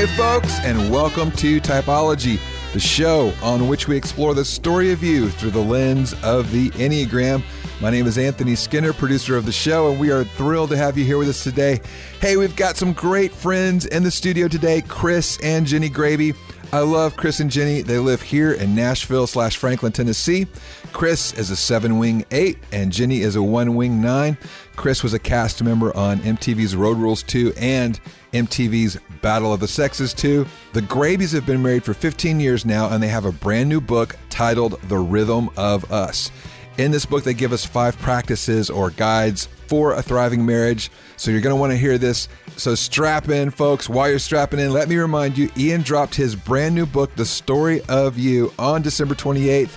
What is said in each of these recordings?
Hey, folks, and welcome to Typology, the show on which we explore the story of you through the lens of the Enneagram. My name is Anthony Skinner, producer of the show, and we are thrilled to have you here with us today. Hey, we've got some great friends in the studio today Chris and Jenny Graebe. I love Chris and Jenny. They live here in Nashville slash Franklin, Tennessee. Chris is a seven wing eight, and Jenny is a one wing nine. Chris was a cast member on MTV's Road Rules 2 and MTV's Battle of the Sexes 2. The Graebes have been married for 15 years now, and they have a brand new book titled The Rhythm of Us. In this book, they give us five practices or guides for a thriving marriage. So you're going to want to hear this. So strap in, folks. While you're strapping in, let me remind you Ian dropped his brand new book, The Story of You, on December 28th.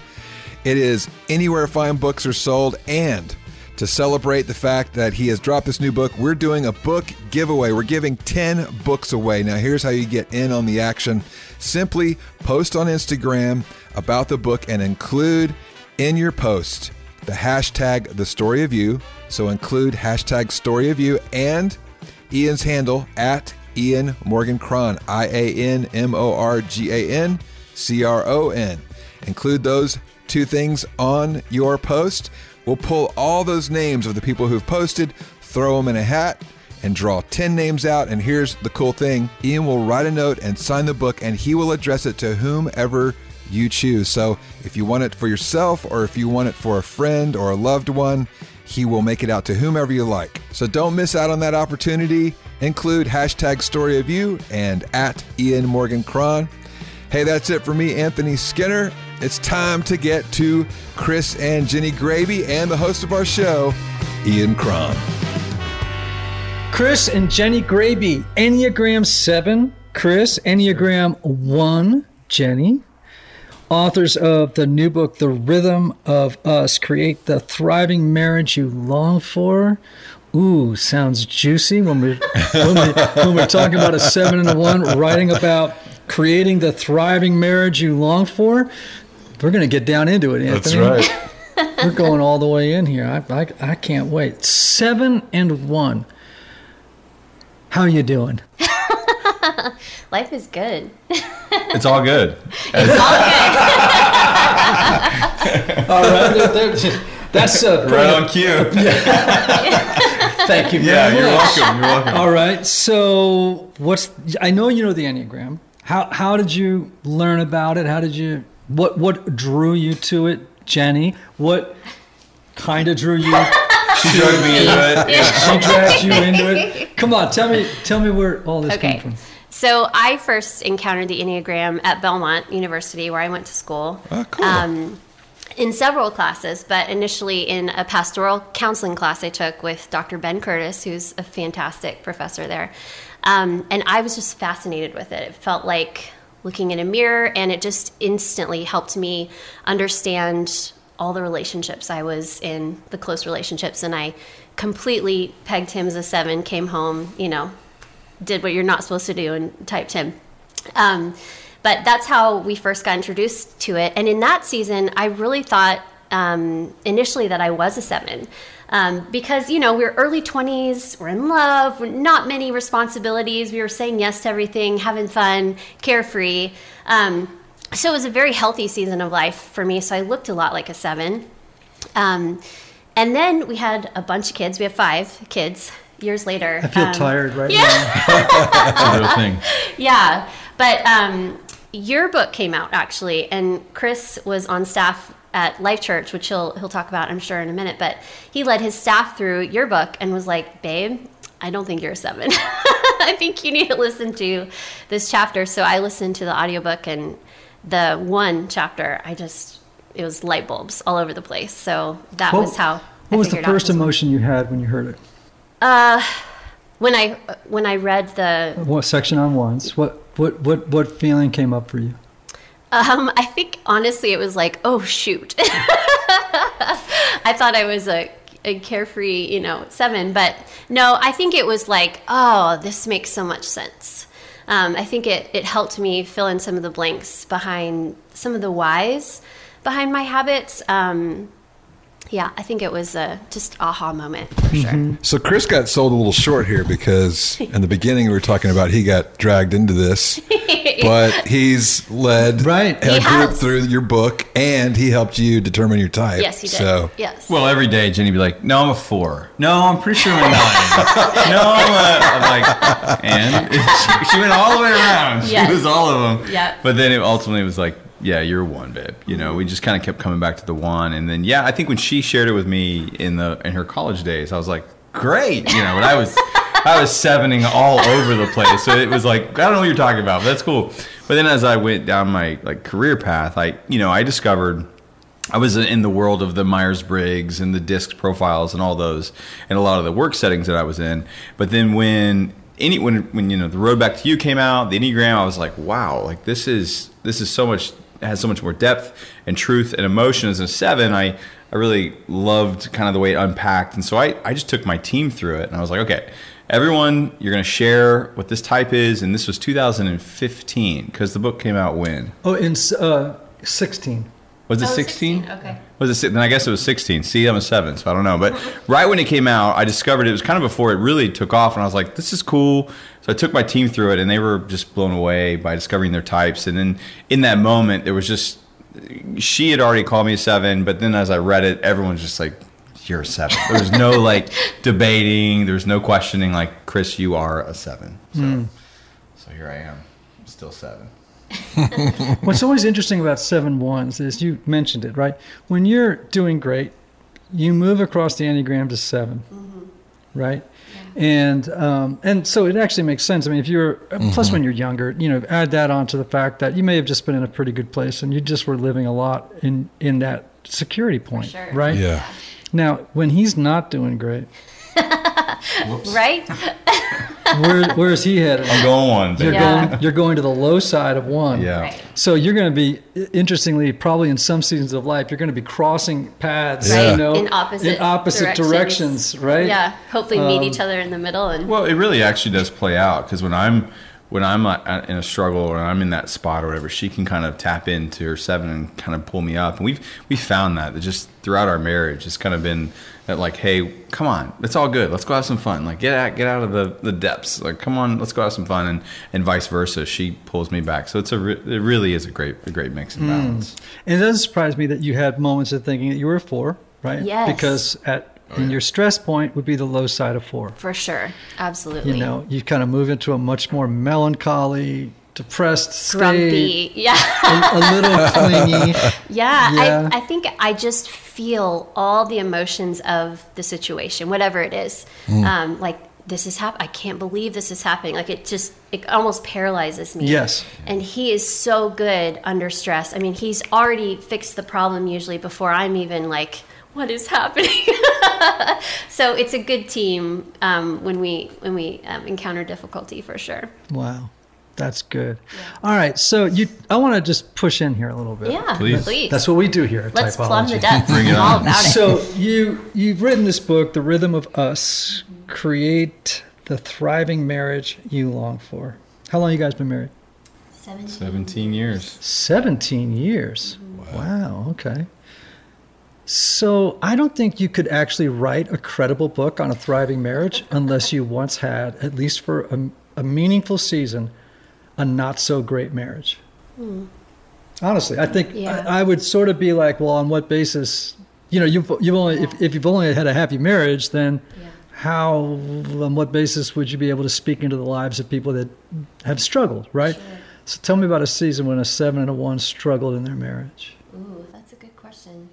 It is anywhere fine books are sold. And to celebrate the fact that he has dropped this new book, we're doing a book giveaway. We're giving 10 books away. Now, here's how you get in on the action simply post on Instagram about the book and include in your post the hashtag the story of you. So include hashtag story of you and Ian's handle at Ian Morgan Cron, I A N M O R G A N C R O N. Include those two things on your post. We'll pull all those names of the people who've posted, throw them in a hat, and draw 10 names out. And here's the cool thing Ian will write a note and sign the book, and he will address it to whomever you choose. So if you want it for yourself or if you want it for a friend or a loved one, he will make it out to whomever you like. So don't miss out on that opportunity. Include hashtag story of you and at Ian Morgan Cron. Hey, that's it for me, Anthony Skinner. It's time to get to Chris and Jenny Graebe and the host of our show, Ian Cron. Chris and Jenny Graebe, Enneagram 7, Chris, Enneagram 1, Jenny authors of the new book, The Rhythm of Us Create the Thriving Marriage You Long For. Ooh, sounds juicy when we're, when, we, when we're talking about a seven and a one, writing about creating the thriving marriage you long for. We're going to get down into it, Anthony. That's right. we're going all the way in here. I, I, I can't wait. Seven and one. How are you doing? Life is good. It's all good. It's all good. All right, there- there- that's uh, Right on cue. Thank you. Very Yeah, you're welcome. You're welcome. All right. So, what's? I know you know the Enneagram. How how did you learn about it? How did you? What what drew you to it, Jenny? What kind of drew you? She drugged me into it. Yeah. She dragged you into it. Come on, tell me tell me where all this Okay. came from. So I first encountered the Enneagram at Belmont University, where I went to school. Oh, cool. Um, in several classes, but initially in a pastoral counseling class I took with Dr. Ben Curtis, who's a fantastic professor there. Um, and I was just fascinated with it. It felt like looking in a mirror, and it just instantly helped me understand all the relationships I was in, the close relationships. And I completely pegged him as a seven, came home, you know, did what you're not supposed to do and typed him. Um, but that's how we first got introduced to it. And in that season, I really thought um, initially that I was a seven. Um, because, you know, we we're early 20s, we're in love, not many responsibilities. We were saying yes to everything, having fun, carefree. Um, so it was a very healthy season of life for me. So I looked a lot like a seven. Um, and then we had a bunch of kids. We have five kids years later. I feel Um, tired right yeah. now. It's a real thing. yeah, but um, your book came out actually, and Chris was on staff at Life Church, which he'll he'll talk about, I'm sure, in a minute. But he led his staff through your book and was like, "Babe, I don't think you're a seven. I think you need to listen to this chapter." So I listened to the audiobook and the one chapter. I just it was light bulbs all over the place. So that What- was how. I What was the first emotion you had when you heard it? Uh, when I when I read the What section on ones? What what what what feeling came up for you? Um, I think honestly, it was like, oh shoot. I thought I was a, a carefree, you know, seven, but no, I think it was like, oh, this makes so much sense. Um, I think it, it helped me fill in some of the blanks behind some of the whys behind my habits. Um, yeah, I think it was a just aha moment for mm-hmm. sure. So Chris got sold a little short here because in the beginning we were talking about he got dragged into this, but he's led Right. a He group has. through your book and he helped you determine your type. Yes, he did. So yes. Well, every day Jenny would be like, "No, I'm a four. No, I'm pretty sure I'm a nine. no, I'm a." I'm like, and she, she went all the way around. Yes. She was all of them. Yeah. But then it ultimately was like, "Yeah, you're one, babe." You know, we just kind of kept coming back to the one, and then yeah, I think when she shared it with me in the in her college days, I was like, "Great," you know, but I was. I was sevening all over the place, so it was like I don't know what you're talking about, but that's cool. But then as I went down my like career path, I you know I discovered I was in the world of the Myers Briggs and the disc profiles and all those, and a lot of the work settings that I was in. But then when any when when you know the Road Back to You came out, the Enneagram, I was like, wow, like this is this is so much has so much more depth and truth and emotion as a seven. I I really loved kind of the way it unpacked, and so I I just took my team through it, and I was like, okay. Everyone, you're going to share what this type is, and this was 2015 because the book came out when Oh, in uh, 16. was it Oh, 16? Okay. Was it? Then I guess it was 16. See, I'm a seven, so I don't know. But right when it came out, I discovered it was kind of before it really took off, and I was like, "This is cool." So I took my team through it, and they were just blown away by discovering their types. And then in that moment, there was just she had already called me a seven, but then as I read it, everyone's just like, "You're a seven. There was no like debating. There was no questioning. Like, Chris, you are a seven. So, hmm. so here I am, still seven. What's always interesting about seven ones is you mentioned it, right? When you're doing great, you move across the Enneagram to 7 mm-hmm. right? And um, and so it actually makes sense. I mean, if you're plus when you're younger, you know, add that on to the fact that you may have just been in a pretty good place and you just were living a lot in in that security point, sure. right? yeah. Now, when he's not doing great, Right? where where is he headed? I'm going one. You're. Yeah. going you're going to the low side of one. Yeah. Right. So you're going to be, interestingly, probably in some seasons of life, you're going to be crossing paths, Right. you know, In opposite in opposite directions. directions, right? Yeah. Hopefully meet Um, each other in the middle and Well, it really actually does play out because when I'm when I'm uh, in a struggle or I'm in that spot or whatever, she can kind of tap into her seven and kind of pull me up. And we've we found that that just throughout our marriage, it's kind of been that like, hey, come on, it's all good. Let's go have some fun. Like get out get out of the, the depths. Like come on, let's go have some fun. And and vice versa, she pulls me back. So it's a re- it really is a great a great mix and balance. And it doesn't surprise me that you had moments of thinking that you were a four, right? Yes. Because at and your stress point would be the low side of four. for sure. Absolutely. You know, you kind of move into a much more melancholy, depressed state, Grumpy. Yeah. a, a little clingy. Yeah, Yeah. I, I think I just feel all the emotions of the situation, whatever it is. Mm. Um, like this is hap- I can't believe this is happening. Like it just it almost paralyzes me. Yes. And he is so good under stress. I mean, he's already fixed the problem usually before I'm even like, what is happening? so it's a good team um, when we when we um, encounter difficulty for sure. Wow. That's good. All right. So you I want to just push in here a little bit. Yeah, Please. please. That's what we do here at Let's Typology. plumb the depths. Bring it on. about. So you you've written this book, The Rhythm of Us, create the thriving marriage you long for. How long you guys been married? Seven. Seventeen years. 17 years. Wow. okay. So I don't think you could actually write a credible book on a thriving marriage unless you once had, at least for a, a meaningful season, a not so great marriage. Hmm. Honestly, I think Yeah. I, I would sort of be like, well, on what basis? You know, you've, you've only if, if you've only had a happy marriage, then Yeah. how on what basis would you be able to speak into the lives of people that have struggled, right? So tell me about a season when a seven and a one struggled in their marriage. Ooh, that's a good question.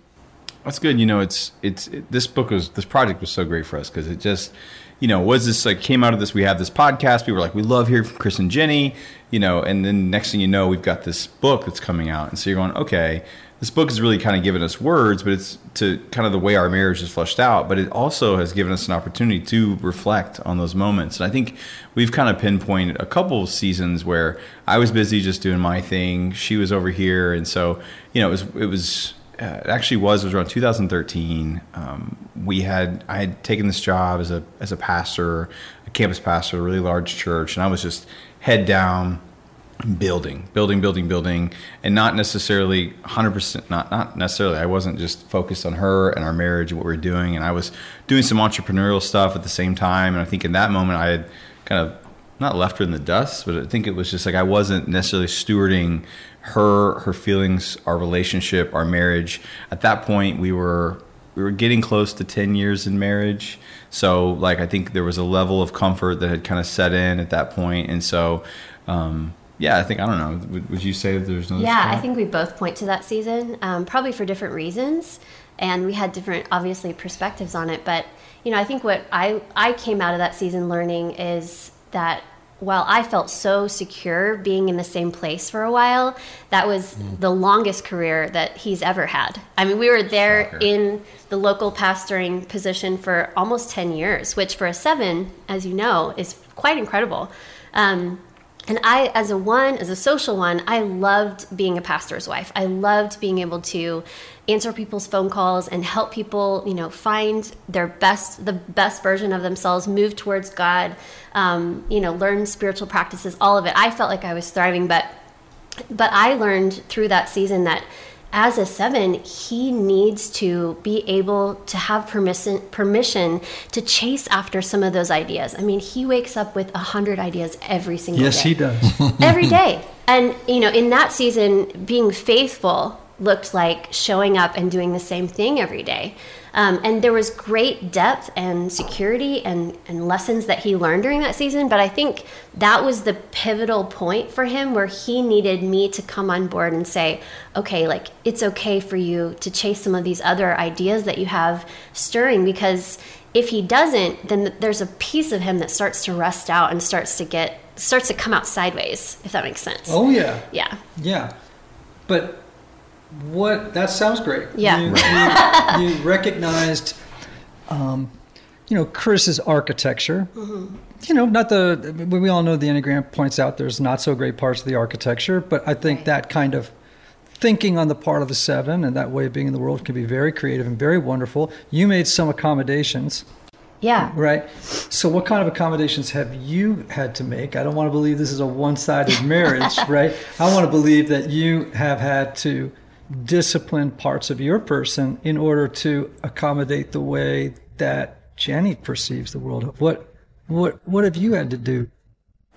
That's good. You know, it's it's it, this book was this project was so great for us because it just, you know, was this like came out of this. We have this podcast. We were like, we love hearing from Chris and Jenny, you know, and then next thing you know, we've got this book that's coming out, and so you're going, okay, this book is really kind of giving us words, but it's to kind of the way our marriage is fleshed out. But it also has given us an opportunity to reflect on those moments, and I think we've kind of pinpointed a couple of seasons where I was busy just doing my thing, she was over here, and so you know, it was it was uh, it actually was it was around 2013 um, we had i had taken this job as a as a pastor a campus pastor a really large church and i was just head down building, building, building, building, and not necessarily 100%, not, not necessarily. I wasn't just focused on her and our marriage and what we were doing. And I was doing some entrepreneurial stuff at the same time. And I think in that moment, I had kind of not left her in the dust, but I think it was just like I wasn't necessarily stewarding her, her feelings, our relationship, our marriage. At that point, we were we were getting close to 10 years in marriage. So like I think there was a level of comfort that had kind of set in at that. And so um, yeah, I think I don't know. Would, would you say that there's no? Yeah, I think we both point to that season, um, probably for different reasons, and we had different, obviously, perspectives on it. But you know, I think what I I came out of that season learning is that while I felt so secure being in the same place for a while, that was mm. the longest career that he's ever had. I mean, we were there Shocker. in the local pastoring position for almost 10 years, which for a seven, as you know, is quite incredible. Um, and I, as a one, as a social one, I loved being a pastor's wife. I loved being able to answer people's phone calls and help people, you know, find their best, the best version of themselves, move towards God, um, you know, learn spiritual practices, all of it. I felt like I was thriving, but, but I learned through that season that as a seven, he needs to be able to have permission permission to chase after some of those ideas. I mean, he wakes up with a hundred ideas every single yes, day. Yes, he does. every day. And you know, in that season, being faithful looked like showing up and doing the same thing every day. Um, and there was great depth and security and, and lessons that he learned during that season. But I think that was the pivotal point for him where he needed me to come on board and say, okay, like it's okay for you to chase some of these other ideas that you have stirring because if he doesn't, then there's a piece of him that starts to rust out and starts to get starts to come out sideways, if that makes sense. Oh yeah. Yeah. Yeah. But what that sounds great. Yeah, you, you, you recognized, um, you know, Chris's architecture. Mm-hmm. You know, not the we all know the Enneagram points out there's not so great parts of the architecture, but I think right. that kind of thinking on the part of the seven and that way of being in the world can be very creative and very wonderful. You made some accommodations. Yeah. Right. So, what kind of accommodations have you had to make? I don't want to believe this is a one sided marriage, right? I want to believe that you have had to discipline parts of your person in order to accommodate the way that Jenny perceives the world. What what what have you had to do?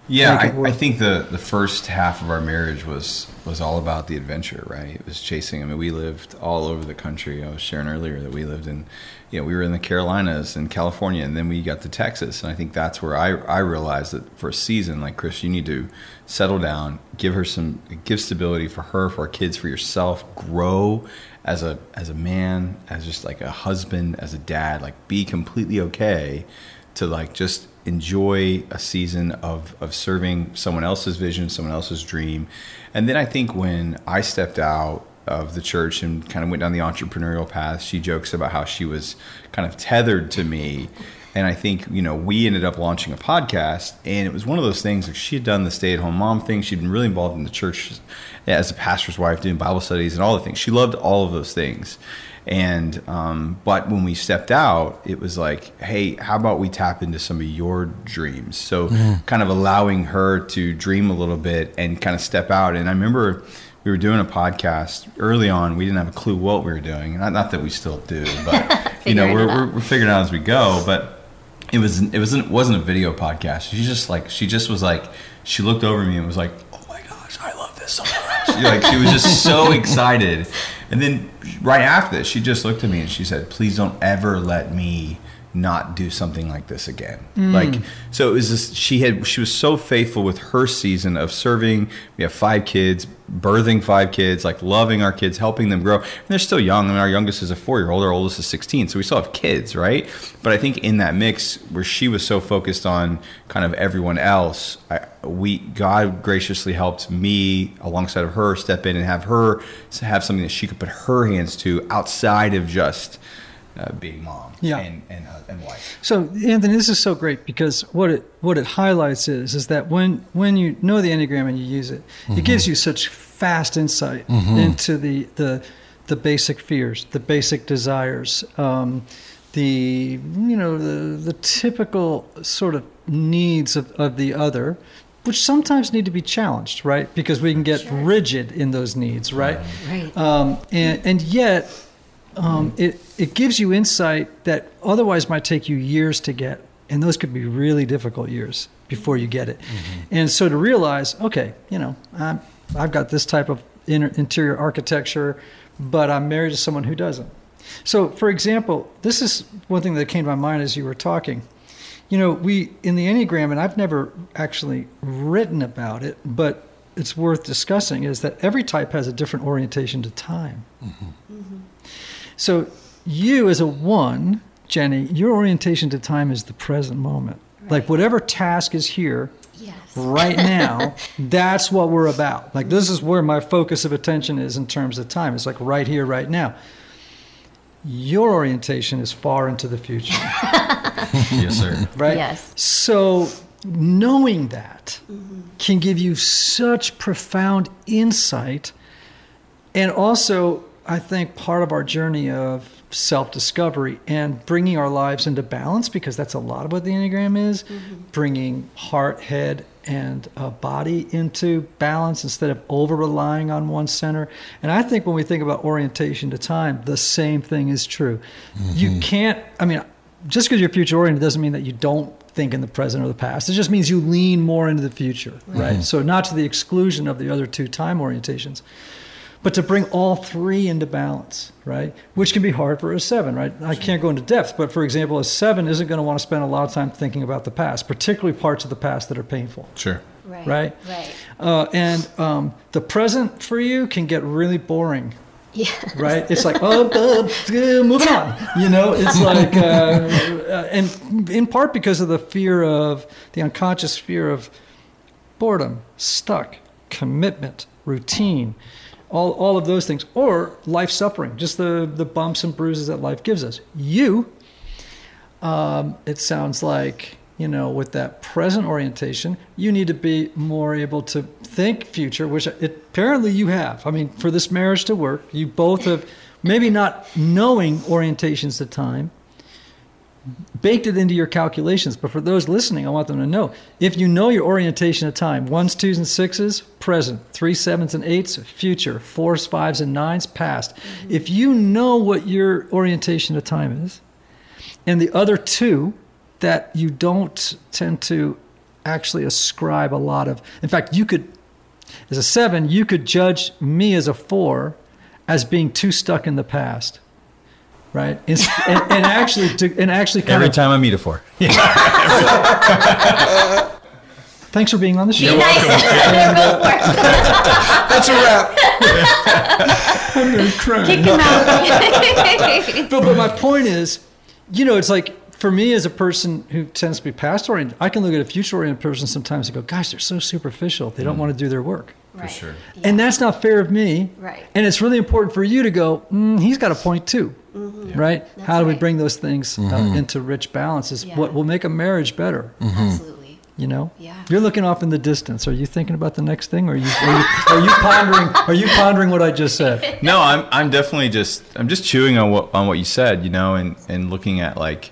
Yeah, I, I, think the the first half of our marriage was was all about the adventure, right? It was chasing. I mean, we lived all over the country. I was sharing earlier that we lived in you know, we were in the Carolinas and California, and then we got to Texas. And I think that's where I, I realized that for a season, like Chris, you need to settle down, give her some, give stability for her, for our kids, for yourself, grow as a as a man, as just like a husband, as a dad, like be completely okay to like just enjoy a season of of serving someone else's vision, someone else's dream. And then I think when I stepped out of the church and kind of went down the entrepreneurial path. She jokes about how she was kind of tethered to me. And I think, you know, we ended up launching a podcast and it was one of those things like she had done the stay at home mom thing. She'd been really involved in the church as a pastor's wife doing Bible studies and all the things. She loved all of those things. And, um, but when we stepped out, it was like, hey, how about we tap into some of your dreams? So mm. kind of allowing her to dream a little bit and kind of step out. And I remember, we were doing a podcast early on. We didn't have a clue what we were doing. Not, not that we still do, but you know, we're, we're, we're figuring out as we go. But it was it wasn't it wasn't a video podcast. She just like she just was like she looked over me and was like, "Oh my gosh, I love this so much!" she, like she was just so excited. And then right after this, she just looked at me and she said, "Please don't ever let me." Not do something like this again. Mm. Like so it was just she had she was so faithful with her season of serving. We have five kids, birthing five kids, like loving our kids, helping them grow. And they're still young. I mean our youngest is a 4-year-old, our oldest is 16. So we still have kids, right? But I think in that mix where she was so focused on kind of everyone else, I, we God graciously helped me alongside of her step in and have her have something that she could put her hands to outside of just uh, being mom yeah. and, and, uh, and wife. So Anthony, this is so great because what it what it highlights is is that when when you know the Enneagram and you use it, mm-hmm. it gives you such fast insight mm-hmm. into the, the the basic fears, the basic desires, um, the you know the the typical sort of needs of, of the other which sometimes need to be challenged, right? Because we can get rigid in those needs, right? Right. Um, and, and yet, um, it, it gives you insight that otherwise might take you years to get. And those could be really difficult years before you get it. Mm-hmm. And so to realize, okay, you know, I'm, I've got this type of inner, interior architecture, but I'm married to someone who doesn't. So, for example, this is one thing that came to my mind as you were talking. You know, we in the Enneagram, and I've never actually written about it, but it's worth discussing, is that every type has a different orientation to time. Mm-hmm. Mm-hmm. So, you as a one, Jenny, your orientation to time is the present moment. Like, whatever task is here, Yes. right now, that's what we're about. Like, this is where my focus of attention is in terms of time. It's like right here, right now. Your orientation is far into the future, yes, sir. right? Yes. So, knowing that mm-hmm. can give you such profound insight. And also, I think part of our journey of self discovery and bringing our lives into balance, because that's a lot of what the Enneagram is bringing heart, head, and uh, body into balance instead of over relying on one center. And I think when we think about orientation to time, the same thing is true. You can't, I mean, just because you're future oriented doesn't mean that you don't think in the present or the past. It just means you lean more into the future, right? So not to the exclusion of the other two time orientations, but to bring all three into balance, right? Which can be hard for a seven, right? I can't go into depth, but for example, a seven isn't going to want to spend a lot of time thinking about the past, particularly parts of the past that are painful Sure. Right. right? Right. uh, and um, the present for you can get really boring Yeah. right? It's like, oh, uh, moving on. You know, it's like, uh, uh, and in part because of the fear of the unconscious fear of boredom, stuck, commitment, routine, all, all of those things, or life suffering, just the, the bumps and bruises that life gives us. You, um, it sounds like, you know, with that present orientation, you need to be more able to think future, which it, apparently you have. I mean, for this marriage to work, you both have maybe not knowing orientations to time, baked it into your calculations. But for those listening, I want them to know if you know your orientation of time ones, twos, and sixes, present, three, sevens, and eights, future, fours, fives, and nines, past. Mm-hmm. If you know what your orientation of time is, and the other two that you don't tend to actually ascribe a lot of, in fact, you could, as a seven, you could judge me as a four as being too stuck in the past. Right, and, and, and actually, to, and actually, kind Every of, time I meet a four. Thanks for being on the show. You're welcome. for it. That's a wrap. Kick him out. but, but my point is, you know, it's like for me as a person who tends to be past oriented, I can look at a future oriented person sometimes and go, gosh, they're so superficial. They don't want to do their work. Right. sure. And that's not fair of me. Right. And it's really important for you to go, mm, he's got a point too. Mm-hmm. Right? How do we right. bring those things uh, mm-hmm. into rich balance is Yeah. what will make a marriage better. Mm-hmm. Absolutely. You know? Yeah. You're looking off in the distance. Are you thinking about the next thing or are you, are you, are you pondering are you pondering what I just said? No, I'm I'm definitely just I'm just chewing on what on what you said, you know, and and looking at like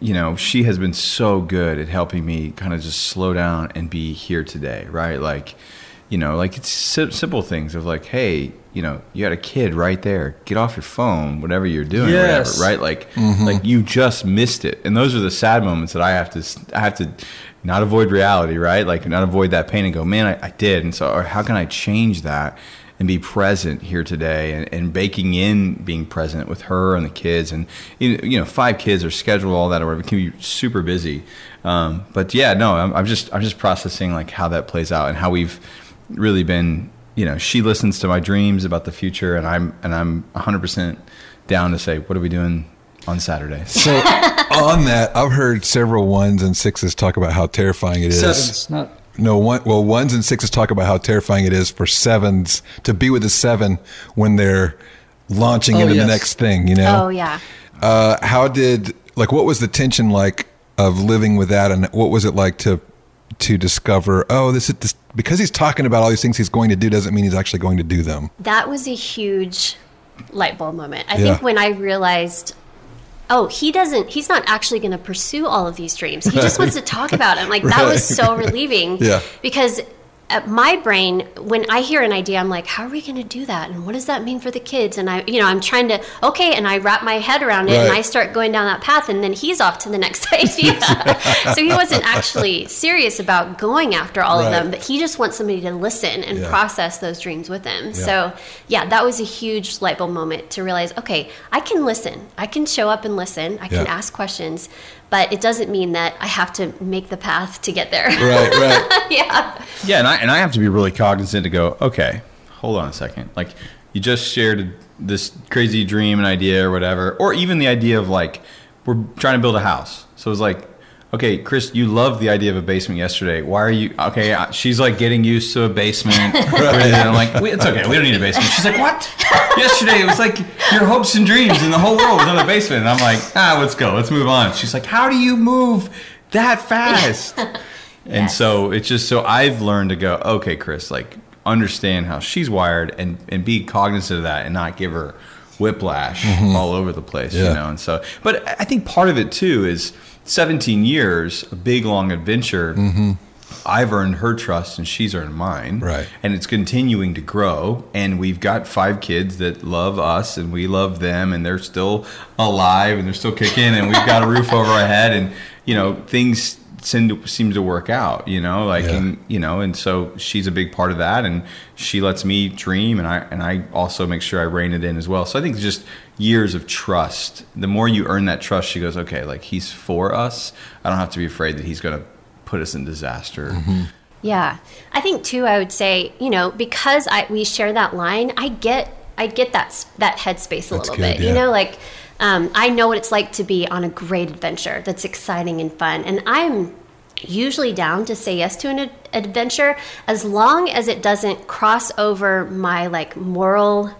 you know, she has been so good at helping me kind of just slow down and be here today, right? Like, you know, like it's simple things of like, hey, you know, you had a kid right there. Get off your phone, whatever you're doing, Yes. whatever, right? Like, like you just missed it, and those are the sad moments that I have to, I have to, not avoid reality, right? Like, not avoid that pain and go, man, I, I did, and so, or how can I change that? and be present here today and, and baking in being present with her and the kids and you you know five kids or schedule all that or whatever it can be super busy um, but yeah no I'm, I'm just i'm just processing like how that plays out and how we've really been you know she listens to my dreams about the future and i'm and i'm 100% down to say what are we doing on saturday So on that, I've heard several ones and sixes talk about how terrifying it is. Sevens, not No, one, well, ones and sixes talk about how terrifying it is for sevens to be with a seven when they're launching Oh, into yes. the next thing. You know, Oh yeah. uh, how did like what was the tension like of living with that, and what was it like to to discover? Oh, this is this, because he's talking about all these things he's going to do doesn't mean he's actually going to do them. That was a huge light bulb moment. I Yeah. think when I realized oh, he doesn't, he's not actually going to pursue all of these dreams. He just wants to talk about them. Like, that was so relieving. Yeah. Because my brain, when I hear an idea, I'm like, how are we going to do that? And what does that mean for the kids? And I, you know, I'm trying to, okay, and I wrap my head around it and I start going down that path, and then he's off to the next idea. so he wasn't actually serious about going after all of them, but he just wants somebody to listen and Yeah. process those dreams with him. So, yeah, that was a huge light bulb moment to realize, okay, I can listen. I can show up and listen. I can ask questions, but it doesn't mean that I have to make the path to get there. Right, right. yeah. Yeah, and I and I have to be really cognizant to go. Okay, hold on a second. Like you just shared this crazy dream and idea or whatever, or even the idea of like we're trying to build a house. So it's like, okay, Chris, you loved the idea of a basement yesterday. Why are you okay? uh, She's like getting used to a basement. and I'm like, "We- it's okay. We don't need a basement. She's like, what? Yesterday it was like your hopes and dreams, and the whole world was in the basement. And I'm like, ah, let's go. Let's move on. She's like, how do you move that fast? And so it's just so I've learned to go, okay, Chris, like understand how she's wired and and be cognizant of that and not give her whiplash all over the place, Yeah. you know. And so, but I think part of it too is 17 years, a big long adventure. I've earned her trust and she's earned mine. Right. And it's continuing to grow. And we've got five kids that love us and we love them and they're still alive and they're still kicking and we've got a roof over our head and, you know, things seem to, seem to work out, you know, like, Yeah. and, you know, and so she's a big part of that and she lets me dream and I, and I also make sure I rein it in as well. So I think it's just years of trust. The more you earn that trust, she goes, okay, like he's for us. I don't have to be afraid that he's going to put us in disaster. Yeah, I think too. I would say, you know, because I we share that line, I get I get that that headspace a That's little good, bit. yeah. You know, like um, I know what it's like to be on a great adventure that's exciting and fun, and I'm usually down to say yes to an ad- adventure as long as it doesn't cross over my like moral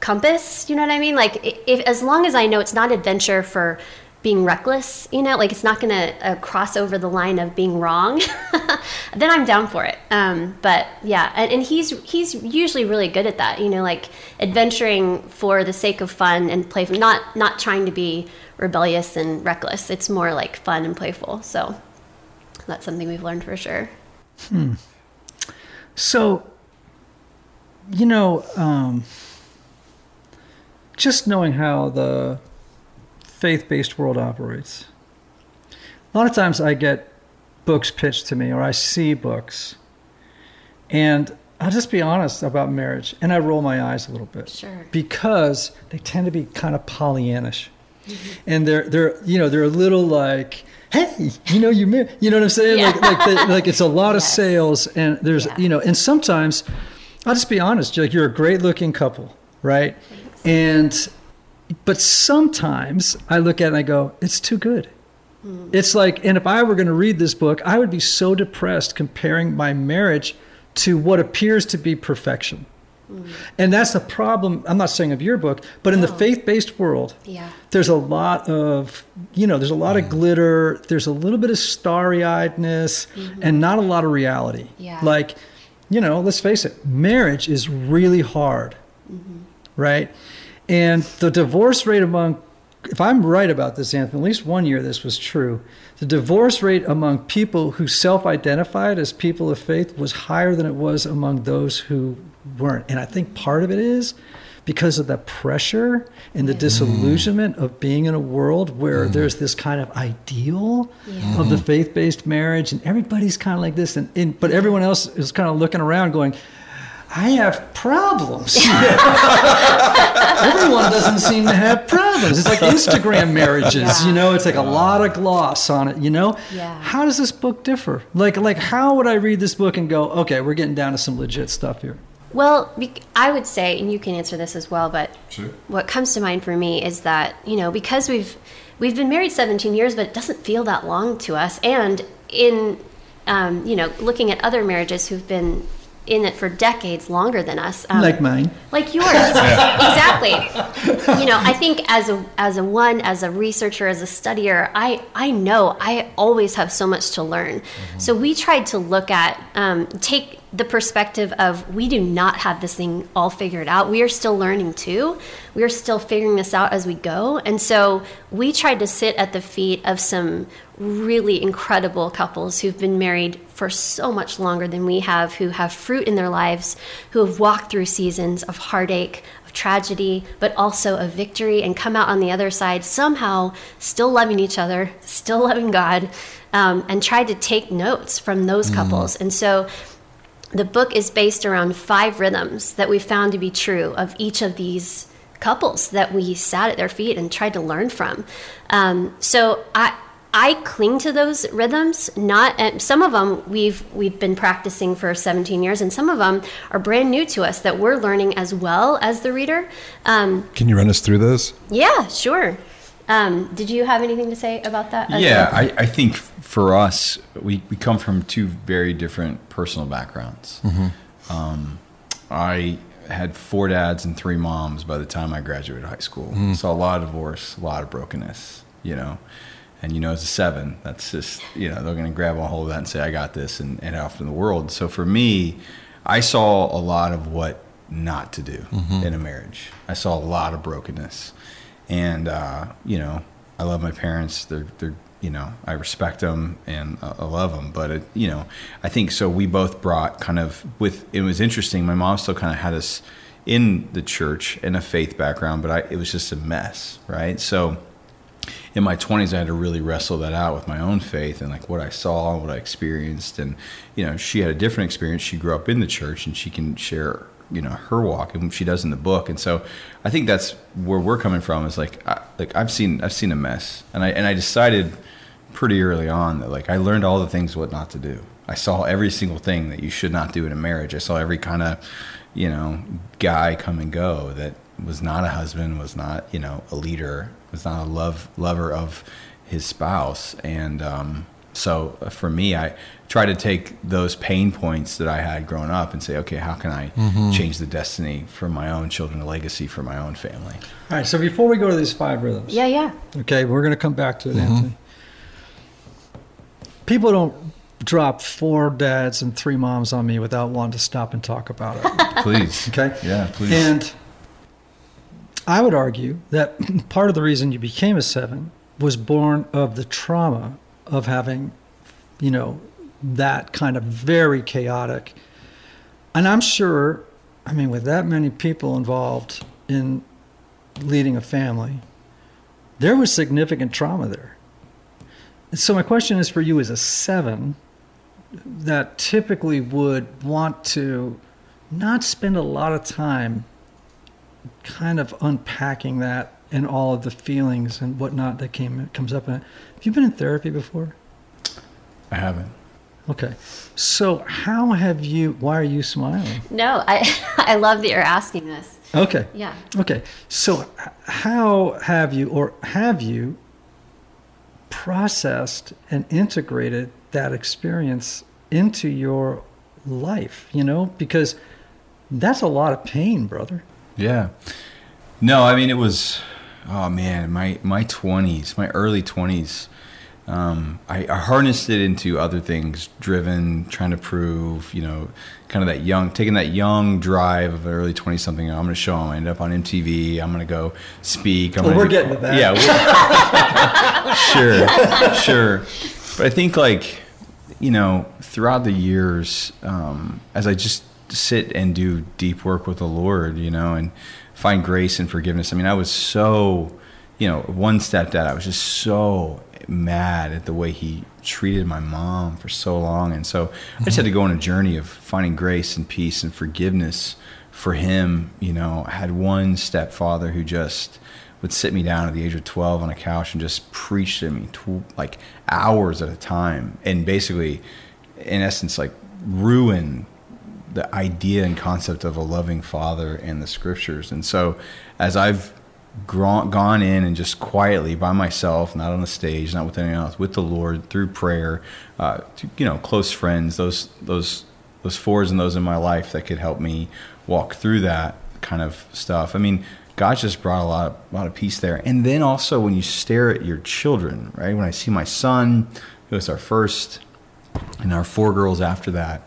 compass. You know what I mean? Like i- if as long as I know it's not adventure for being reckless, you know, like it's not going to uh, cross over the line of being wrong, then I'm down for it. Um, but yeah, and, and he's he's usually really good at that. You know, like adventuring for the sake of fun and playful, not not trying to be rebellious and reckless. It's more like fun and playful. So that's something we've learned for sure. Hmm. So, you know, um, just knowing how the faith based world operates, a lot of times I get books pitched to me or I see books, and I'll just be honest about marriage, and I roll my eyes a little bit. Sure. Because they tend to be kind of Pollyannish. Mm-hmm. And they're they're you know they're a little like hey you know you mar-, you know what I'm saying Yeah. like like they, like it's a lot of sales and there's Yeah. you know and sometimes I'll just be honest like you're a great looking couple right and but sometimes I look at it and I go it's too good. Hmm. It's like and if I were going to read this book I would be so depressed comparing my marriage to what appears to be perfection. Hmm. And that's the problem I'm not saying of your book but in the faith-based world Yeah. there's a lot of you know there's a lot of glitter there's a little bit of starry-eyedness mm-hmm. and not a lot of reality. Yeah. like you know let's face it marriage is really hard mm-hmm. right and the divorce rate among if i'm right about this anthony at least one year this was true the divorce rate among people who self-identified as people of faith was higher than it was among those who weren't. And i think part of it is because of the pressure and the disillusionment of being in a world where mm. there's this kind of ideal Yeah. of the mm-hmm. faith-based marriage and everybody's kind of like this and, and but everyone else is kind of looking around going i have problems. Everyone doesn't seem to have problems. It's like instagram marriages Yeah. you know? It's like a lot of gloss on it you know? Yeah. how does this book differ? Like like how would i read this book and go okay we're getting down to some legit stuff here Well, I would say, and you can answer this as well, but Sure. what comes to mind for me is that you know because we've we've been married 17 years, but it doesn't feel that long to us, and in um, you know looking at other marriages who've been in it for decades longer than us, um, like mine. like yours. Exactly. You know i think as a as a one as a researcher as a studier i i know i always have so much to learn. So we tried to look at um, take the perspective of we do not have this thing all figured out. We are still learning too. We are still figuring this out as we go. And so we tried to sit at the feet of some really incredible couples who've been married for so much longer than we have, who have fruit in their lives, who have walked through seasons of heartache, of tragedy, but also of victory, and come out on the other side somehow still loving each other, still loving God, um, and tried to take notes from those couples. And so the book is based around five rhythms that we found to be true of each of these couples that we sat at their feet and tried to learn from. Um, so I. I cling to those rhythms. Not and some of them we've we've been practicing for 17 years, and some of them are brand new to us that we're learning as well as the reader. Um, Can you run us through those? yeah, sure. Um, did you have anything to say about that? Yeah. I, I think for us, we, we come from two very different personal backgrounds. Um, I had four dads and three moms by the time I graduated high school. Saw a lot of divorce, a lot of brokenness, you know. And you know, as a seven, that's just, you know, they're going to grab a hold of that and say, I got this and, and off in the world. So for me, I saw a lot of what not to do in a marriage. I saw a lot of brokenness. And, uh, you know, I love my parents. They're, they're, you know, I respect them and I love them. But, it, you know, I think so. We both brought kind of with, it was interesting. My mom still kind of had us in the church and a faith background, but I, it was just a mess, right? So, in my 20s i had to really wrestle that out with my own faith and like what i saw and what i experienced and you know she had a different experience she grew up in the church and she can share you know her walk and she does in the book. And so i think that's where we're coming from is like I, like i've seen i've seen a mess. And i and i decided pretty early on that like i learned all the things what not to do. I saw every single thing that you should not do in a marriage. I saw every kind of you know guy come and go that was not a husband was not you know a leader was not a love lover of his spouse. And um, so uh, for me i try to take those pain points that i had growing up and say okay how can i change the destiny for my own children a legacy for my own family All right, so before we go to these five rhythms, yeah, yeah. okay, we're going to come back to it, Anthony. People don't drop four dads and three moms on me without wanting to stop and talk about it. please Okay? yeah please And I would argue that part of the reason you became a seven was born of the trauma of having, you know, that kind of very chaotic. And I'm sure, I mean, with that many people involved in leading a family, there was significant trauma there. So, my question is for you as a seven that typically would want to not spend a lot of time kind of unpacking that and all of the feelings and whatnot that came comes up in it. Have you been in therapy before? i haven't Okay. So how have you why are you smiling? No, I I love that you're asking this. Okay. Yeah. Okay. So how have you or have you processed and integrated that experience into your life, you know? Because that's a lot of pain, brother. Yeah. No, I mean it was oh man, my my 20s, my early 20s. Um, I, I harnessed it into other things, driven, trying to prove, you know, kind of that young, taking that young drive of early 20 something. I'm going to show them. I end up on MTV. I'm going to go speak. I'm Well, we're do- getting to that. Yeah. sure. Sure. But I think like, you know, throughout the years, um, as I just sit and do deep work with the Lord, you know, and find grace and forgiveness. I mean, I was so, you know, one stepdad, I was just so mad at the way he treated my mom for so long. And so I just had to go on a journey of finding grace and peace and forgiveness for him. You know, I had one stepfather who just would sit me down at the age of 12 on a couch and just preach to me like hours at a time and basically in essence like ruin the idea and concept of a loving father and the scriptures and so as i've gone in and just quietly by myself not on the stage not with anyone else with the lord through prayer uh, to, you know close friends those those those fours and those in my life that could help me walk through that kind of stuff i mean God just brought a lot of, a lot of peace there. And then also when you stare at your children, right? When I see my son, who was our first, and our four girls after that,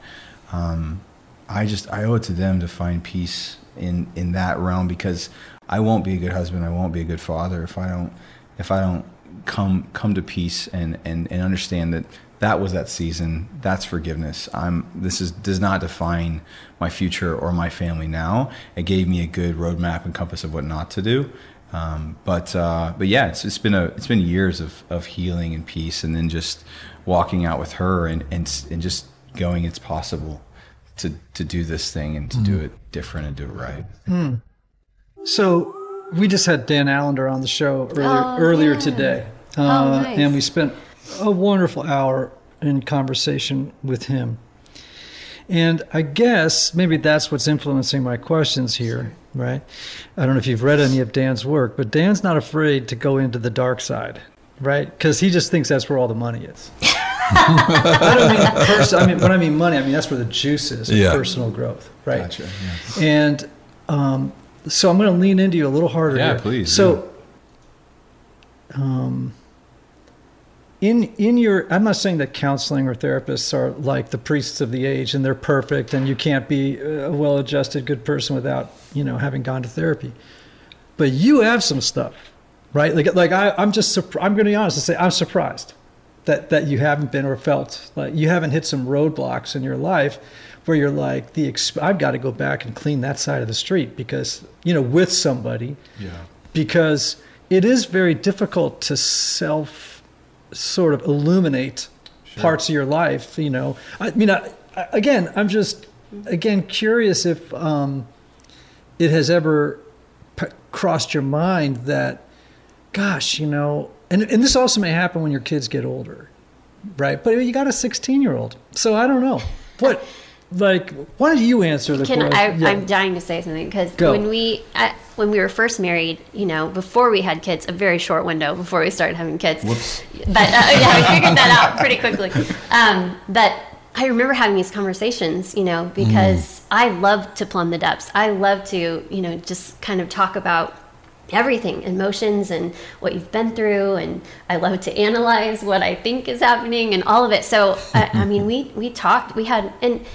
um, I just I owe it to them to find peace in in that realm because I won't be a good husband. I won't be a good father if I don't if I don't come come to peace and and and understand that that was that season. That's forgiveness. I'm. This is does not define my future or my family now. It gave me a good roadmap and compass of what not to do. Um, but uh, but yeah, it's, it's been a it's been years of, of healing and peace, and then just walking out with her and and, and just going. It's possible to to do this thing and to mm. do it different and do it right. Mm. So we just had Dan Allender on the show earlier oh, earlier yeah. today, uh, oh, nice. and we spent a wonderful hour in conversation with him. And I guess maybe that's what's influencing my questions here, right? I don't know if you've read any of Dan's work, but Dan's not afraid to go into the dark side, right? Because he just thinks that's where all the money is. I don't mean pers- I mean when I mean money, I mean that's where the juice is, yeah. personal growth, right? Gotcha, yeah. And um, so I'm going to lean into you a little harder. Yeah, here. please. So, um, in in your i'm not saying that counseling or therapists are like the priests of the age and they're perfect and you can't be a well-adjusted good person without you know having gone to therapy but you have some stuff right like like I, i'm just i'm going to be honest and say i'm surprised that that you haven't been or felt like you haven't hit some roadblocks in your life where you're like the exp- i've got to go back and clean that side of the street because you know with somebody yeah because it is very difficult to self sort of illuminate sure. parts of your life. You know, I mean, I, I, again, I'm just again curious if um, it has ever p- crossed your mind that, gosh, you know, and and this also may happen when your kids get older, right? But you got a 16 year old, so I don't know what like why don't you answer the Can question? I, yeah. I'm dying to say something because when we when we were first married, you know, before we had kids, a very short window before we started having kids. Whoops. But uh, yeah, we figured that out pretty quickly. Um, but I remember having these conversations, you know, because mm. I love to plumb the depths. I love to, you know, just kind of talk about everything emotions and what you've been through and i love to analyze what i think is happening and all of it so I, I mean we we talked we had and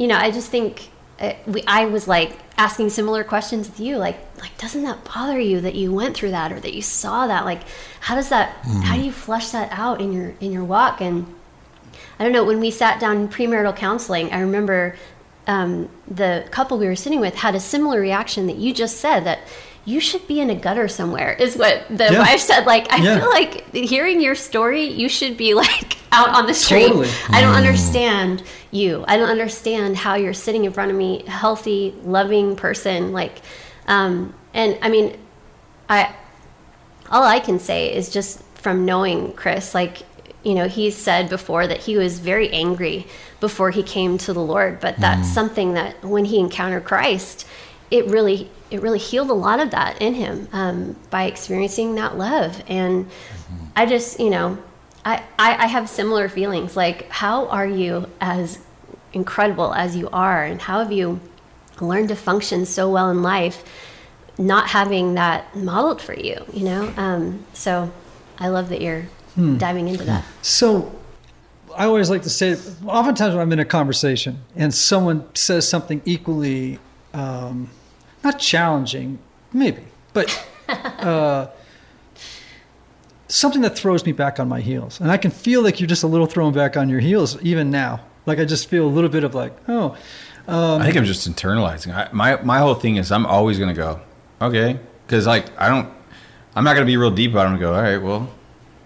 you know, I just think uh, we, I was like asking similar questions with you, like, like, doesn't that bother you that you went through that or that you saw that? Like, how does that, mm-hmm. how do you flush that out in your, in your walk? And I don't know, when we sat down in premarital counseling, I remember um, the couple we were sitting with had a similar reaction that you just said that you should be in a gutter somewhere is what the yeah. wife said like i yeah. feel like hearing your story you should be like out on the street totally. i don't mm. understand you i don't understand how you're sitting in front of me healthy loving person like um, and i mean i all i can say is just from knowing chris like you know he's said before that he was very angry before he came to the lord but that's mm. something that when he encountered christ it really it really healed a lot of that in him um, by experiencing that love and mm-hmm. i just you know I, I, I have similar feelings like how are you as incredible as you are and how have you learned to function so well in life not having that modeled for you you know um, so i love that you're hmm. diving into that so i always like to say oftentimes when i'm in a conversation and someone says something equally um, not challenging, maybe, but uh, something that throws me back on my heels. And I can feel like you're just a little thrown back on your heels even now. Like I just feel a little bit of like, oh. Um, I think I'm just internalizing. I, my my whole thing is I'm always gonna go, okay, because like I don't, I'm not gonna be real deep about it. I'm gonna go, all right, well,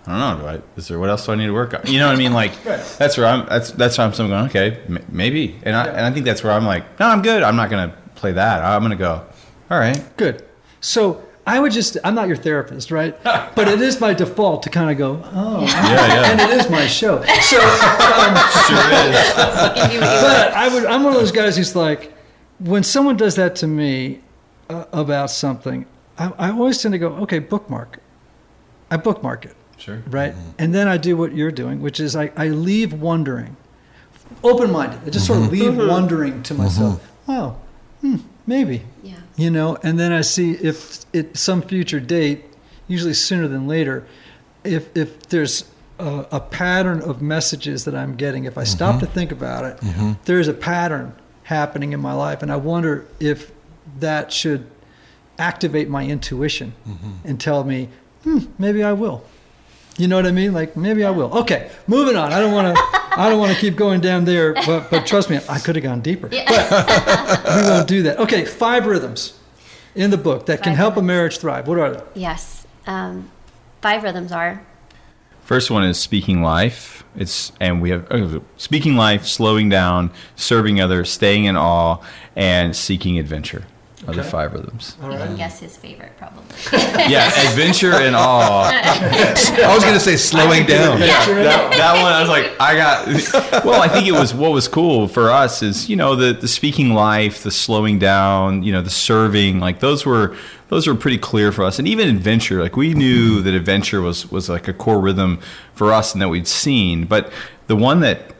I don't know. Do I? Is there what else do I need to work on? You know what I mean? Like right. that's where I'm. That's that's where I'm. So I'm going. Okay, m- maybe. And I yeah. and I think that's where I'm like, no, I'm good. I'm not gonna play that. I'm gonna go. All right. Good. So I would just, I'm not your therapist, right? but it is my default to kind of go, oh, yeah, yeah. and it is my show. So, um, sure is. but I would, I'm one of those guys who's like, when someone does that to me uh, about something, I, I, always tend to go, okay, bookmark. I bookmark it. Sure. Right? Mm-hmm. And then I do what you're doing, which is I, I leave wondering, open minded. I just mm-hmm. sort of leave mm-hmm. wondering to myself, mm-hmm. Hmm, maybe. Yeah you know and then i see if at some future date usually sooner than later if if there's a, a pattern of messages that i'm getting if i mm-hmm. stop to think about it mm-hmm. there's a pattern happening in my life, and I wonder if that should activate my intuition and tell me, hmm, maybe I will. You know what I mean? Like maybe I will. Okay, moving on. I don't want to. I don't want to keep going down there, but but trust me, I could have gone deeper. But we won't do that. Okay, five rhythms in the book that can Five help a marriage thrive. What are they? Yes. Um, five rhythms are First one is speaking life. It's and we have uh, speaking life, slowing down, serving others, staying in awe, and seeking adventure. Are the five rhythms. All you right. can guess his favorite probably. Yeah, adventure and awe. I was going to say slowing down. that, that one I was like I got well I think it was what was cool for us is you know the the speaking life the slowing down you know the serving like those were those were pretty clear for us and even adventure like we knew that adventure was was like a core rhythm for us and that we'd seen but the one that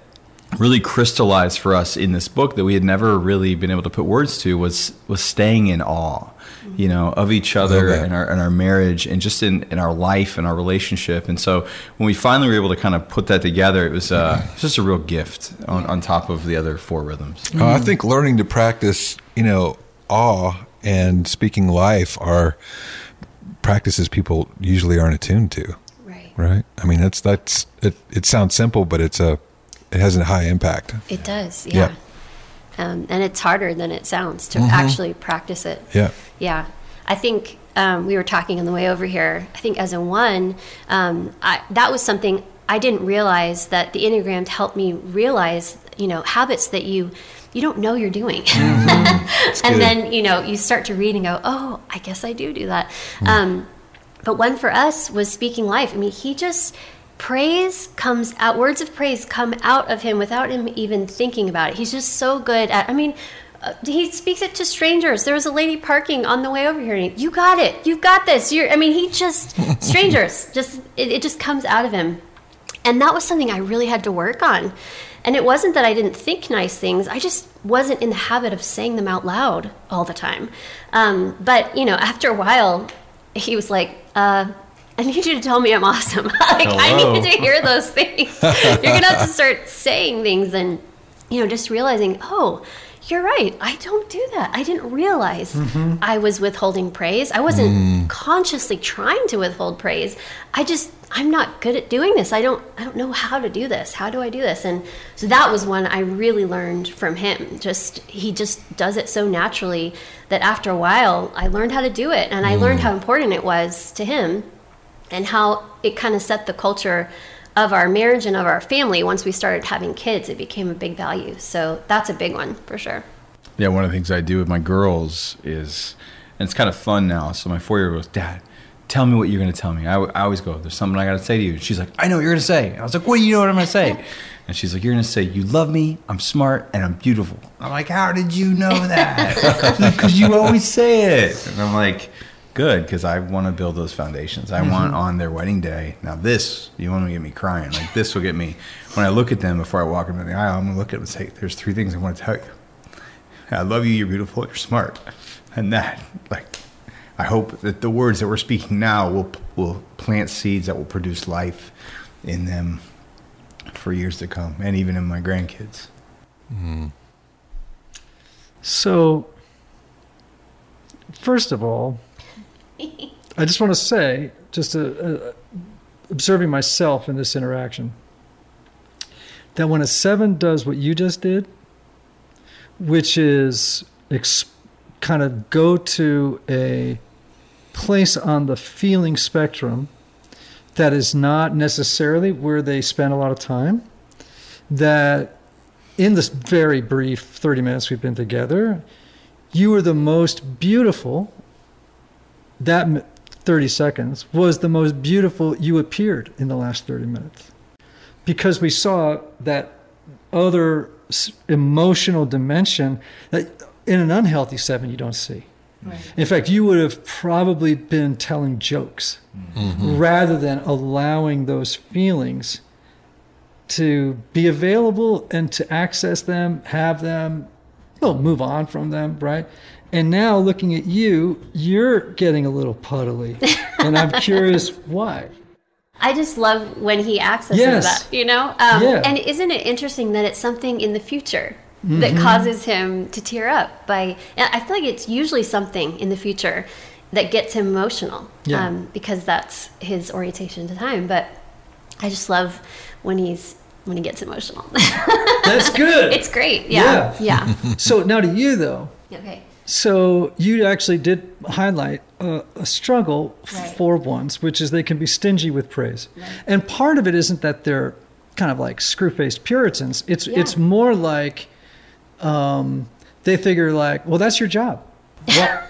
really crystallized for us in this book that we had never really been able to put words to was was staying in awe you know of each other that. and our and our marriage and just in, in our life and our relationship and so when we finally were able to kind of put that together it was uh it was just a real gift on, on top of the other four rhythms Uh, I think learning to practice, you know, awe and speaking life are practices people usually aren't attuned to, right. right? I mean, that's that's it. It sounds simple, but it's a it has a high impact. It does. Yeah. Yeah. Um, and it's harder than it sounds to actually practice it. Yeah. Yeah. I think um, we were talking on the way over here. I think as a one, um, I, that was something I didn't realize that the Enneagram helped me realize, you know, habits that you you don't know you're doing. and good. then, you know, you start to read and go, oh, I guess I do do that. Um, but one for us was speaking life. I mean, he just praise comes out words of praise come out of him without him even thinking about it. He's just so good at i mean uh, he speaks it to strangers. There was a lady parking on the way over here. And he, you got it. You've got this. You're i mean he just strangers just it, it just comes out of him. And that was something i really had to work on. And it wasn't that i didn't think nice things. I just wasn't in the habit of saying them out loud all the time. Um, but you know after a while he was like uh, I need you to tell me I'm awesome. like I need to hear those things. You're gonna have to start saying things and you know, just realizing, oh, you're right. I don't do that. I didn't realize mm-hmm. I was withholding praise. I wasn't mm. consciously trying to withhold praise. I just I'm not good at doing this. I don't I don't know how to do this. How do I do this? And so that was one I really learned from him. Just he just does it so naturally that after a while I learned how to do it and I learned mm. how important it was to him and how it kind of set the culture of our marriage and of our family once we started having kids it became a big value so that's a big one for sure Yeah, one of the things I do with my girls is, and it's kind of fun now. So my four year old goes, Dad, tell me what you're going to tell me. I, I always go, There's something I got to say to you. And she's like, I know what you're going to say. I was like, What do you know what I'm going to say? And she's like, You're going to say, You love me, I'm smart, and I'm beautiful. I'm like, How did you know that? Because you always say it. And I'm like, Good, because I want to build those foundations. I want mm-hmm. on their wedding day. Now, this, you want to get me crying. Like, this will get me. When I look at them before I walk into the aisle, I'm going to look at them and say, There's three things I want to tell you. I love you, you're beautiful, you're smart. And that, like, I hope that the words that we're speaking now will will plant seeds that will produce life in them for years to come, and even in my grandkids. Mm. So, first of all, I just want to say, just uh uh observing myself in this interaction, that when a seven does what you just did, which is ex- kind of go to a place on the feeling spectrum that is not necessarily where they spend a lot of time, that in this very brief 30 minutes we've been together, you were the most beautiful. That 30 seconds was the most beautiful you appeared in the last 30 minutes. Because we saw that other emotional dimension that in an unhealthy seven you don't see. In fact, you would have probably been telling jokes mm-hmm. Mm-hmm. rather than allowing those feelings to be available and to access them, have them, well, move on from them, right? And now looking at you, you're getting a little puddly. and I'm curious why. i just love when he accesses Yes. that you know um, Yeah. and isn't it interesting that it's something in the future that causes him to tear up. By I feel like it's usually something in the future that gets him emotional Yeah. um, because that's his orientation to time. But I just love when he's when he gets emotional. That's good. it's great. Yeah. Yeah. so now to you though. okay. So you actually did highlight a, a struggle Right. for ones, which is they can be stingy with praise, and part of it isn't that they're kind of like screw-faced Puritans. It's Yeah. it's more like um, they figure like, well, that's your job. What,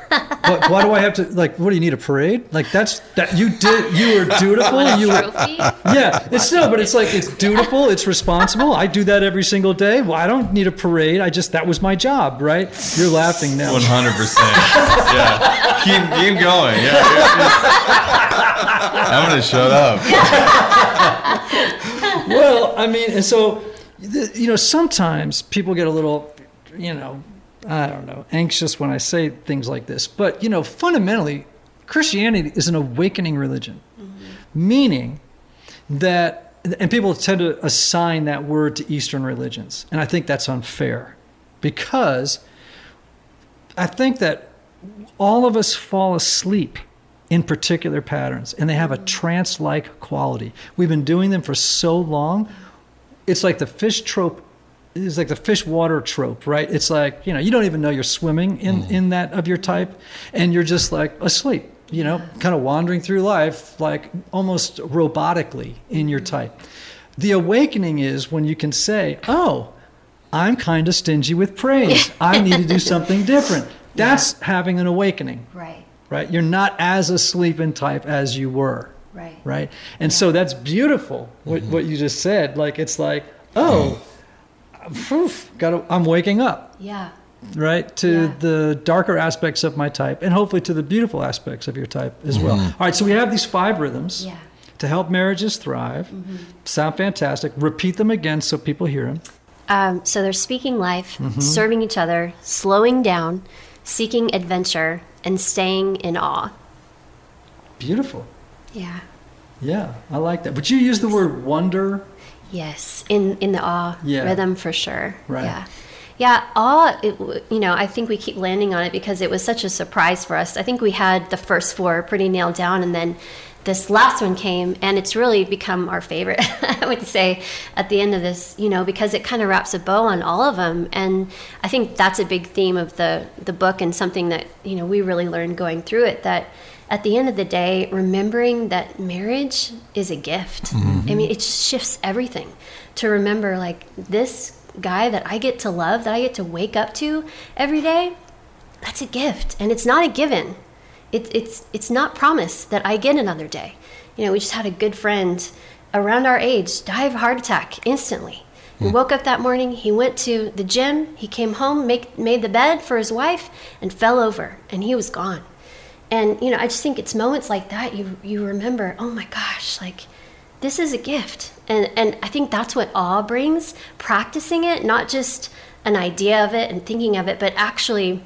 what, why do I have to like? What do you need a parade? Like that's that you did. You were dutiful. You were Trophy. yeah, it's no, but it's like it's dutiful, it's responsible. I do that every single day. Well, I don't need a parade. I just that was my job, right? You're laughing now. One hundred percent. Yeah. Keep keep going. Yeah. yeah, yeah. I'm gonna shut up. Well, I mean, and so you know, sometimes people get a little, you know, I don't know, anxious when I say things like this. But you know, fundamentally, Christianity is an awakening religion, mm-hmm. meaning that, and people tend to assign that word to Eastern religions, and I think that's unfair because I think that all of us fall asleep in particular patterns and they have a mm-hmm. trance like quality. We've been doing them for so long. It's like the fish trope it's like the fish water trope, right? It's like, you know, you don't even know you're swimming in, mm. in that of your type and you're just like asleep, you know, kind of wandering through life like almost robotically in your type. The awakening is when you can say, "Oh, I'm kind of stingy with praise. I need to do something different." That's having an awakening Right. right? You're not as asleep in type as you were, Right. right? And so that's beautiful. What, mm-hmm. what you just said, like it's like, oh, phew, got I'm waking up, Yeah. right, to Yeah. the darker aspects of my type, and hopefully to the beautiful aspects of your type as well. All right, so we have these five rhythms Yeah. to help marriages thrive. Sound fantastic. Repeat them again so people hear them. Um, so they're speaking life, Mm-hmm. serving each other, slowing down, seeking adventure, and staying in awe. Beautiful. Yeah. Yeah, I like that. Would you use the word wonder? Yes, in in the awe Yeah. rhythm for sure. Right. Yeah. Yeah, awe, it, you know, I think we keep landing on it because it was such a surprise for us. I think we had the first four pretty nailed down, and then this last one came, and it's really become our favorite, I would say, at the end of this, you know, because it kind of wraps a bow on all of them. And I think that's a big theme of the, the book and something that, you know, we really learned going through it that at the end of the day, remembering that marriage is a gift. Mm-hmm. I mean, it just shifts everything to remember like this guy that I get to love, that I get to wake up to every day, that's a gift. And it's not a given. It, it's, it's not promised that I get another day. You know, we just had a good friend around our age die of a heart attack instantly. He hmm. woke up that morning, he went to the gym, he came home, make, made the bed for his wife, and fell over, and he was gone. And you know, I just think it's moments like that you you remember, oh my gosh, like this is a gift. And and I think that's what awe brings, practicing it, not just an idea of it and thinking of it, but actually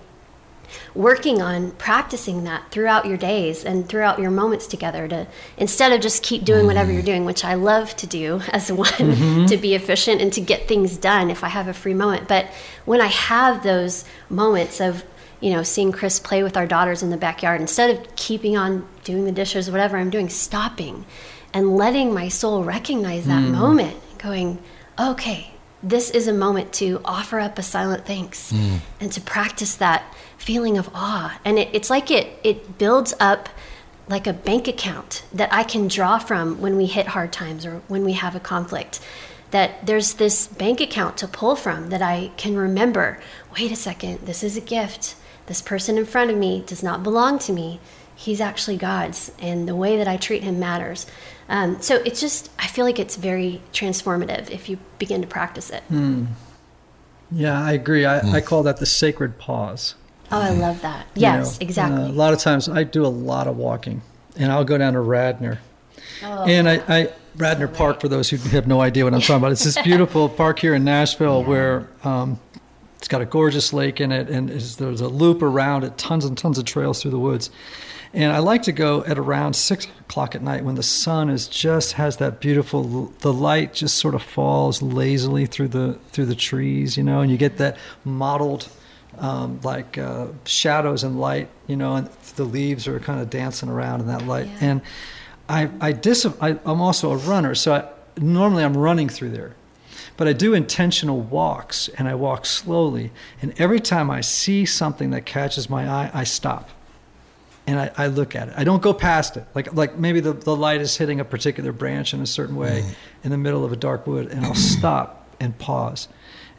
working on practicing that throughout your days and throughout your moments together to instead of just keep doing whatever you're mm-hmm. doing which i love to do as one mm-hmm. to be efficient and to get things done if i have a free moment. But when i have those moments of you know seeing chris play with our daughters in the backyard instead of keeping on doing the dishes whatever i'm doing stopping and letting my soul recognize that mm. moment going okay this is a moment to offer up a silent thanks mm. and to practice that feeling of awe. And it, it's like it it builds up like a bank account that i can draw from when we hit hard times or when we have a conflict. That there's this bank account to pull from that i can remember wait a second this is a gift this person in front of me does not belong to me he's actually god's and the way that i treat him matters um, so it's just i feel like it's very transformative if you begin to practice it Yeah, I agree. I, I call that the sacred pause. oh i love that you yes know. exactly Uh, a lot of times I do a lot of walking, and I'll go down to Radnor. Oh. And I, I Radnor Park, for those who have no idea what I'm talking about, it's this beautiful park here in Nashville where um, it's got a gorgeous lake in it, and there's a loop around it, tons and tons of trails through the woods. And I like to go at around six o'clock at night when the sun is just has that beautiful the light just sort of falls lazily through the through the trees, you know, and you get that mottled um, like uh, shadows and light, you know, and the leaves are kind of dancing around in that light. Yeah. And I, I, dis- I I'm also a runner, so I, normally I'm running through there. But I do intentional walks and I walk slowly. And every time I see something that catches my eye, I stop and I, I look at it. I don't go past it. Like like maybe the, the light is hitting a particular branch in a certain way mm-hmm. in the middle of a dark wood, and I'll stop and pause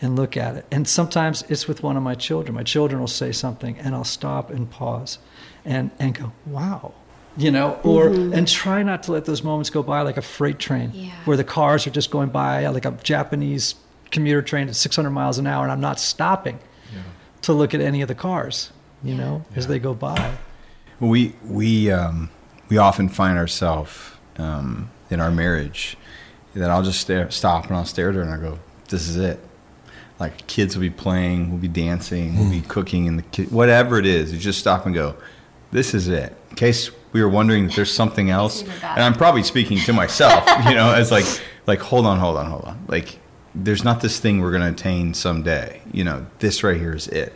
and look at it. And sometimes it's with one of my children. My children will say something, and I'll stop and pause and, and go, wow. You know, or and try not to let those moments go by like a freight train Yeah. where the cars are just going by like a Japanese commuter train at 600 miles an hour, and I'm not stopping to look at any of the cars, you know, as they go by. We we um, we often find ourselves um, in our marriage that I'll just stare, stop and I'll stare at her and I go, "This is it." Like kids will be playing, we'll be dancing, we'll be cooking, and the ki- whatever it is, you just stop and go, "This is it." In case we were wondering that there's something else, and I'm probably speaking to myself, you know, as like like hold on, hold on, hold on, like. There's not this thing we're going to attain someday. You know, this right here is it.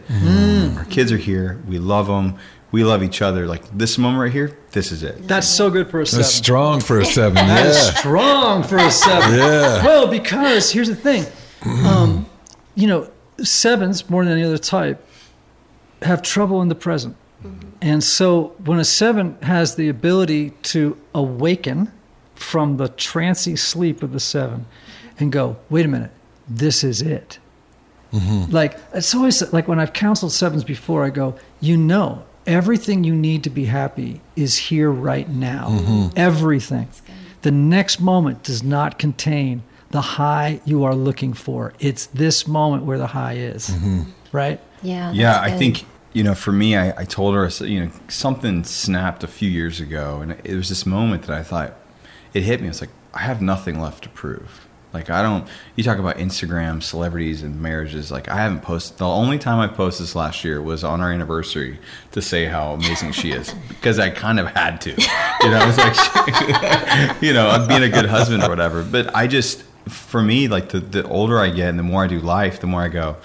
Our kids are here. We love them. We love each other. Like this moment right here, this is it. That's so good for a seven. That's strong for a seven. That is Yeah. strong for a seven. Yeah. Well, because here's the thing, um, you know, sevens more than any other type have trouble in the present, and so when a seven has the ability to awaken from the trancy sleep of the seven, and go, wait a minute, this is it. Mm-hmm. Like it's always like when I've counseled sevens before, I go, you know, everything you need to be happy is here right now. Mm-hmm. Everything. The next moment does not contain the high you are looking for. It's this moment where the high is. Mm-hmm. Right? Yeah. yeah that's i think you know for me I, I told her you know something snapped a few years ago and it was this moment that i thought it hit me. It's like i have nothing left to prove. Like i don't you talk about instagram celebrities and marriages like i haven't posted the only time i posted this last year was on our anniversary to say how amazing she is because i kind of had to. You know I was like you know i'm being a good husband or whatever. But i just for me like the, the older i get and the more i do life the more i go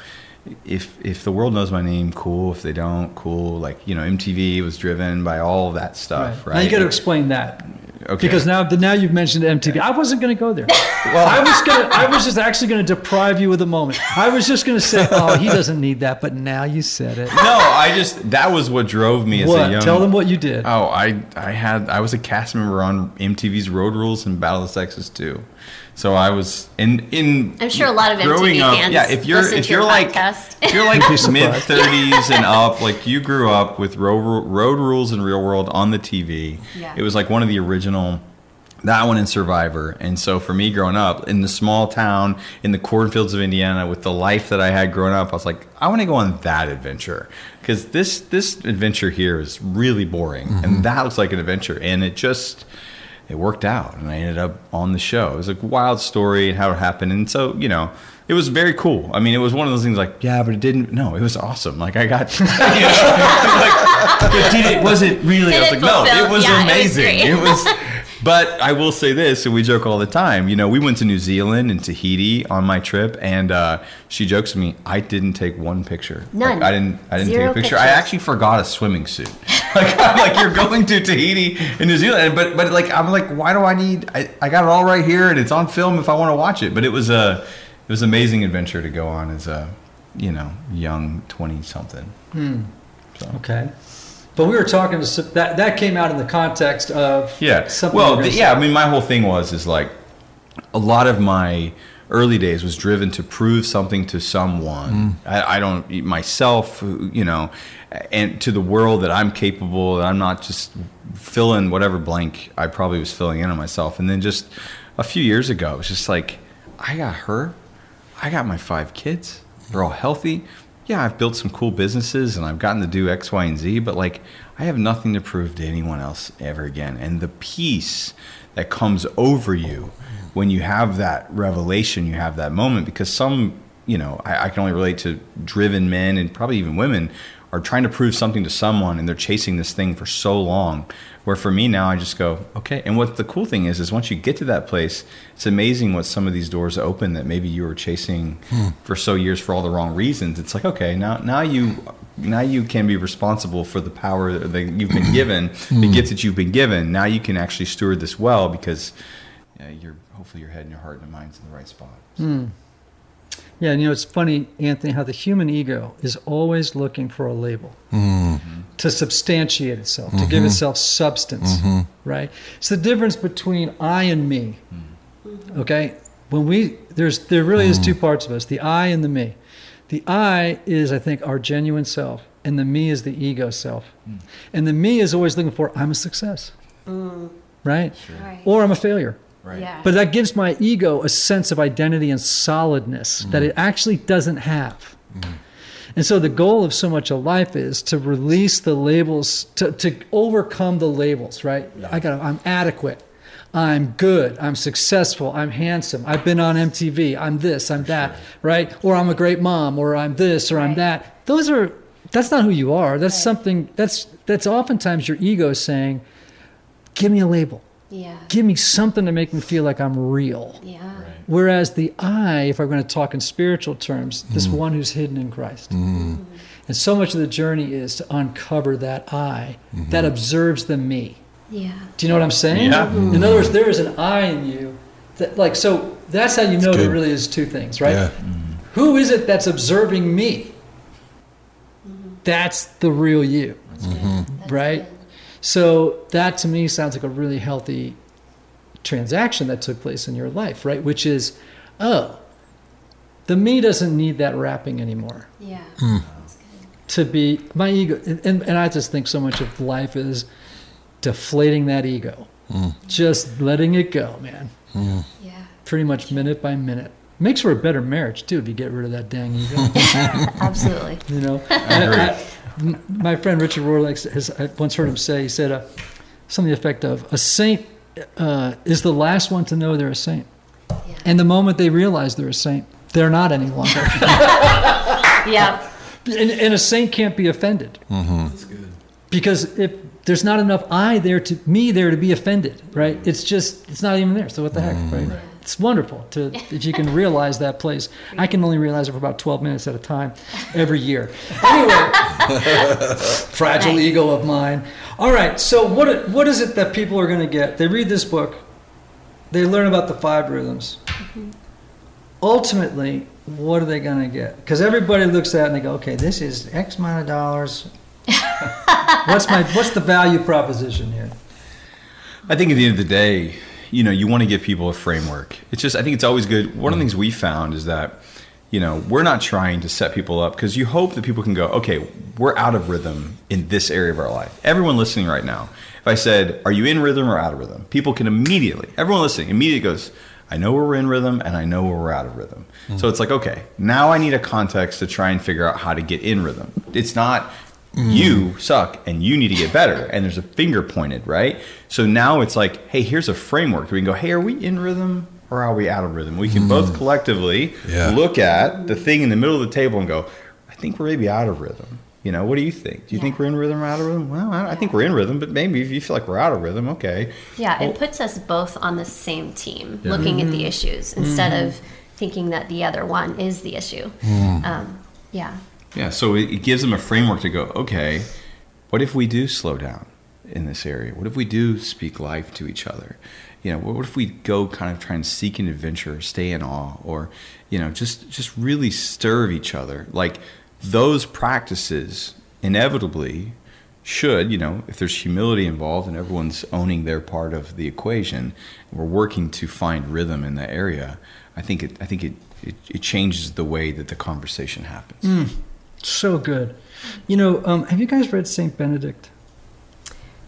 if if the world knows my name, cool. If they don't, cool. Like you know, MTV was driven by all of that stuff, right? Now you got to explain that. Okay. Because now, now you've mentioned MTV. I wasn't going to go there. well, I was going. I was just actually going to deprive you of the moment. I was just going to say, "Oh, he doesn't need that," but now you said it. no, I just that was what drove me as a young. Tell them what you did. Oh, I I had I was a cast member on MTV's Road Rules and Battle of the Sexes too. So I was in in. I'm sure a lot of growing MTV up, fans Yeah, if you're listen if to your you're like if you're like mid 30s and up, like you grew up with Road, Road Rules and Real World on the TV. Yeah. It was like one of the original. That one and Survivor. And so for me growing up in the small town in the cornfields of Indiana with the life that I had growing up, I was like, I want to go on that adventure. Because this this adventure here is really boring. And that looks like an adventure. And it just it worked out and I ended up on the show. It was a wild story and how it happened. And so, you know, it was very cool. I mean, it was one of those things like, yeah, but it didn't. No, it was awesome. Like I got, you know, like, but did it? Was it really? I was like, it no, it was yeah, it was amazing. It was. But I will say this, and we joke all the time. You know, we went to New Zealand and Tahiti on my trip, and uh, she jokes to me, "I didn't take one picture. None. Like, I didn't. I didn't Zero take a picture. I actually forgot a swimming suit. like, I'm like, you're going to Tahiti in New Zealand, but but like, I'm like, why do I need? I, I got it all right here, and it's on film if I want to watch it. But it was a it was an amazing adventure to go on as a you know young twenty something. Hmm. Okay. But we were talking to that. That came out in the context of Yeah. Something well, the, yeah. I mean, my whole thing was is like a lot of my early days was driven to prove something to someone. Mm. I, I don't myself, you know, and to the world that I'm capable. That I'm not just filling whatever blank I probably was filling in on myself. And then just a few years ago, it was just like I got her. I got my five kids. They're all healthy. Yeah, I've built some cool businesses and I've gotten to do X, Y, and Z, but like I have nothing to prove to anyone else ever again. And the peace that comes over you when you have that revelation, you have that moment, because some, you know, I, I can only relate to driven men and probably even women are trying to prove something to someone and they're chasing this thing for so long. Where for me now, I just go, okay. And what the cool thing is, is once you get to that place, it's amazing what some of these doors open that maybe you were chasing for so years for all the wrong reasons. It's like, okay, now now you now you can be responsible for the power that you've been given, the gifts that you've been given. Now you can actually steward this well because uh, you're hopefully your head and your heart and your mind's in the right spot. Yeah, and you know, it's funny, Anthony, how the human ego is always looking for a label mm-hmm. to substantiate itself, to give mm-hmm. itself substance, mm-hmm. right? It's the difference between I and me. Okay? When we, there's, there really is two mm. parts of us the I and the me. The I is, I think, our genuine self, and the me is the ego self. Mm. And the me is always looking for, I'm a success, mm. right? Right. Or I'm a failure. Right. Yeah. But that gives my ego a sense of identity and solidness mm-hmm. that it actually doesn't have. Mm-hmm. And so the goal of so much of life is to release the labels, to, to overcome the labels, right? I got I'm adequate. I'm good. I'm successful. I'm handsome. I've been on MTV. I'm this, I'm that, right? Or I'm a great mom, or I'm this, or I'm that. Those are that's not who you are. That's Right. something that's that's oftentimes your ego saying, give me a label Yeah. give me something to make me feel like I'm real. Yeah. Whereas the I, if I'm going to talk in spiritual terms, this mm. one who's hidden in Christ. Mm. Mm-hmm. And so much of the journey is to uncover that I mm-hmm. that observes the me. Yeah. Do you know what I'm saying? Yeah. Mm-hmm. In other words, there is an I in you that, like, so that's how you know there good. really is two things, right? Yeah. Mm. Who is it that's observing me? That's the real you That's good. That's right? Good. So that to me sounds like a really healthy transaction that took place in your life, right? Which is, oh, the me doesn't need that wrapping anymore. Yeah. Hmm. That's good. To be my ego, and, and I just think so much of life is deflating that ego, hmm. just letting it go, man. Hmm. Yeah. Pretty much minute by minute. Makes for a better marriage too if you get rid of that dang ego. Absolutely. You know, I- I- m- my friend Richard Rohrlich has I once heard him say. He said uh, something to the effect of, "A saint uh, is the last one to know they're a saint, Yeah. and the moment they realize they're a saint, they're not any longer. Yeah. and, and a saint can't be offended Mm-hmm. because if there's not enough I there to me there to be offended, right? It's just it's not even there. So what the heck, right? It's wonderful to if you can realize that place. I can only realize it for about 12 minutes at a time every year. Anyway, fragile Nice. ego of mine. All right, so what what is it that people are going to get? They read this book, they learn about the five rhythms. Mm-hmm. Ultimately, what are they going to get? Because everybody looks at it and they go, okay, this is X amount of dollars. what's my what's the value proposition here? I think at the end of the day, you know, you want to give people a framework. It's just, I think it's always good. One of the things we found is that, you know, we're not trying to set people up because you hope that people can go, okay, we're out of rhythm in this area of our life. Everyone listening right now, if I said, are you in rhythm or out of rhythm? People can immediately, everyone listening, immediately goes, I know where we're in rhythm and I know where we're out of rhythm. Mm. So it's like, okay, now I need a context to try and figure out how to get in rhythm. It's not you suck and you need to get better. And there's a finger pointed right? So now it's like hey here's a framework we can go hey are we in rhythm or are we out of rhythm? We can both collectively Yeah. look at the thing in the middle of the table and go i think we're maybe out of rhythm. You know what do you think? Do you think we're in rhythm or out of rhythm? Well i, I think we're in rhythm but maybe if you feel like we're out of rhythm okay. Yeah, Well- it puts us both on the same team, Yeah. looking Mm-hmm. at the issues instead of thinking that the other one is the issue. Mm. Um, yeah, Yeah, so it, gives them a framework to go, okay, what if we do slow down in this area? What if we do speak life to each other? You know, what, if we go kind of try and seek an adventure, stay in awe, or, you know, just just really serve each other? Like those practices inevitably should, you know, if there's humility involved and everyone's owning their part of the equation, we're working to find rhythm in that area. I think it I think it, it, it changes the way that the conversation happens. Hmm. So good. You know, um, have you guys read Saint Benedict?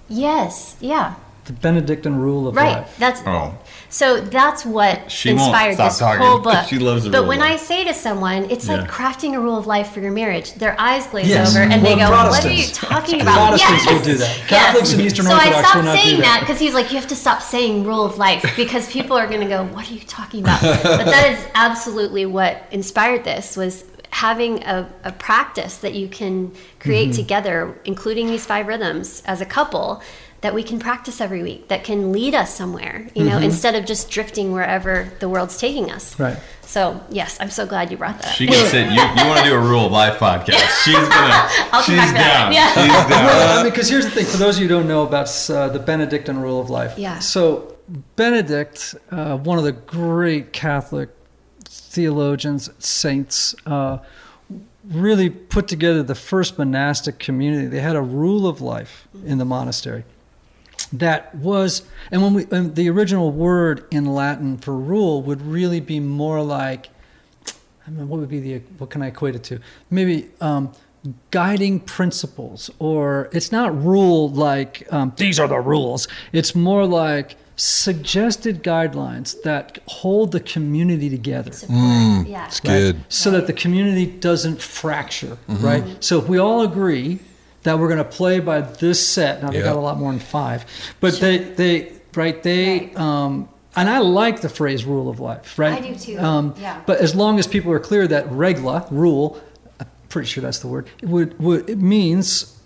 yes, yeah, The Benedictine rule of right. life. That's Oh. so. That's what She inspired this talking. whole book. She loves the But rule when of I say to someone, it's Yeah. like crafting a rule of life for your marriage. Their eyes glaze Yes. over and they Well, go, "What are you talking about?" Protestants will Yes. do that. Yes. Catholics and Eastern so Orthodox I stopped will not saying that. that because he's like, "You have to stop saying rule of life because people are going to go, what are you talking about?" but that is absolutely what inspired this. Was having a, a practice that you can create together, including these five rhythms as a couple, that we can practice every week, that can lead us somewhere, you know, instead of just drifting wherever the world's taking us. Right. So, yes, I'm so glad you brought that up. She can sit. You, you want to do a rule of life podcast? She's gonna. I'll come she's back for that. down. Yeah. She's down. Well, I mean, because here's the thing: for those of you who don't know about uh, the Benedictine rule of life, Yeah. So Benedict, uh, one of the great Catholic theologians, saints, uh, really put together the first monastic community. They had a rule of life in the monastery that was, and when we, and the original word in Latin for rule would really be more like, I mean, what would be the, what can I equate it to? Maybe um, guiding principles, or it's not rule like um, these are the rules. It's more like suggested guidelines that hold the community together Support. yeah. It's good. so that the community doesn't fracture, right? So if we all agree that we're going to play by this set, now they Yeah. got a lot more than five, but they they right they Right. um, and I like the phrase rule of life, right? I do too. Um, Yeah. But as long as people are clear that regla rule, I'm pretty sure that's the word. It would, would it means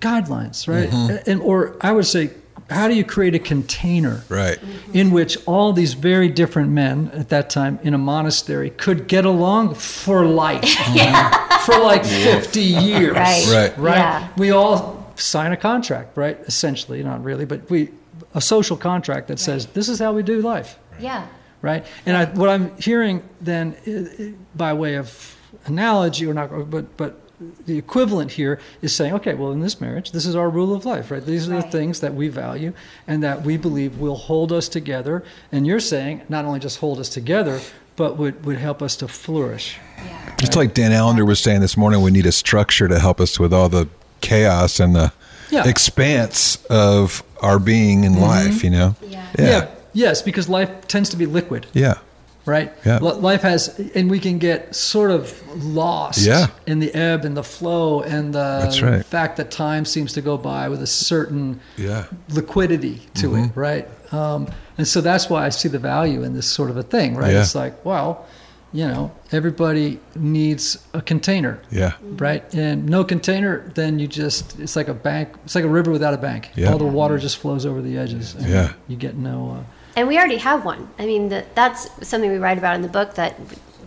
guidelines, right? Mm-hmm. And or I would say, how do you create a container? Right. in which all these very different men at that time in a monastery could get along for life, for like 50 years. Right. Right. Right? Yeah. We all sign a contract, right? Essentially, not really, but we a social contract that says this is how we do life, Yeah. right? And I, what I'm hearing then, i- i- by way of analogy or not, but but the equivalent here is saying, okay, well, in this marriage, this is our rule of life, right? These are the things that we value and that we believe will hold us together. And you're saying not only just hold us together, but would, would help us to flourish. Yeah. Just like Dan Allender was saying this morning, we need a structure to help us with all the chaos and the Yeah. expanse of our being in mm-hmm. life, you know? Yeah. Yeah. Yes, because life tends to be liquid. Yeah. Right? Yeah. Life has, and we can get sort of lost Yeah. in the ebb and the flow and the right. fact that time seems to go by with a certain Yeah. liquidity to it, right? Um, and so that's why I see the value in this sort of a thing, right? Yeah. It's like, well, you know, everybody needs a container, Yeah. right? And no container, then you just, it's like a bank, it's like a river without a bank. Yeah. All the water just flows over the edges. Yeah. You get no, uh, And we already have one. I mean, that that's something we write about in the book that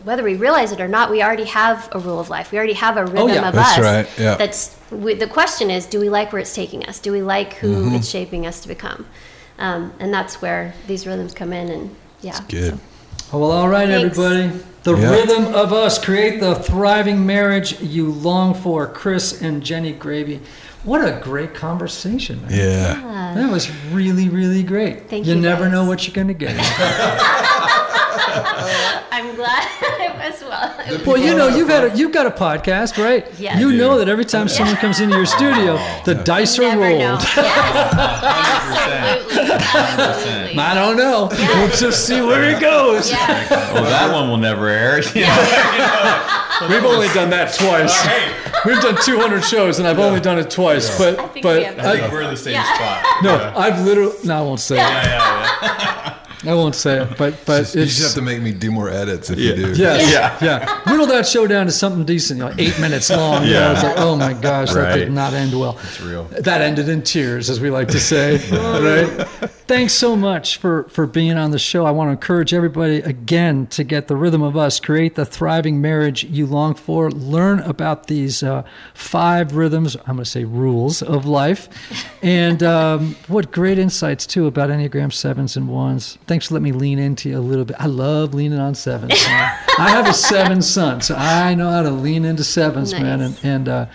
whether we realize it or not, we already have a rule of life. We already have a rhythm Oh, yeah. of That's us. right, yeah. That's we, the question is, do we like where it's taking us? Do we like who Mm-hmm. it's shaping us to become? Um, and that's where these rhythms come in. And yeah, that's Good. so- Oh, well, all right, Thanks. everybody. The Yeah. rhythm of us create the thriving marriage you long for. Chris and Jenny Graebe. What a great conversation, man. Yeah. That was really, really great. Thank you you, never guys. know what you're going to get. I'm glad it was well. It well, you know, you've had a, you've got a podcast, right? Yes. You I know that every time someone comes into your studio, oh, the dice are never rolled. know. Yes. Absolutely. Absolutely. I don't know. We'll just see where it goes. Yeah. Well, that one will never air. We've only done that twice. We've done 200 shows, and I've only done it twice. But I think but we have I think we're in the same Yeah. spot. no, I've literally. No, I won't say yeah. it. I won't say it. But but You it's just have to make me do more edits if Yeah. you do. Yes. Yeah. Yeah. Whittle that show down to something decent, you know, eight minutes long. You know, Yeah. it's like, oh my gosh, that did not end well. It's real. That ended in tears, as we like to say. right? Thanks so much for, for being on the show. I want to encourage everybody again to get the rhythm of us, create the thriving marriage you long for, learn about these uh, five rhythms, I'm going to say rules of life, and um, what great insights, too, about Enneagram sevens and ones. Thanks for letting me lean into you a little bit. I love leaning on sevens. I have a seven son, so I know how to lean into sevens, man, and, and uh,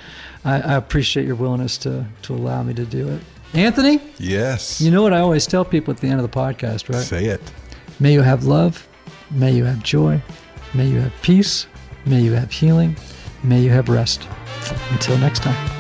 I, I appreciate your willingness to, to allow me to do it. Anthony, Yes. you know what I always tell people at the end of the podcast, right? Say it. May you have love. May you have joy. May you have peace. May you have healing. May you have rest. Until next time.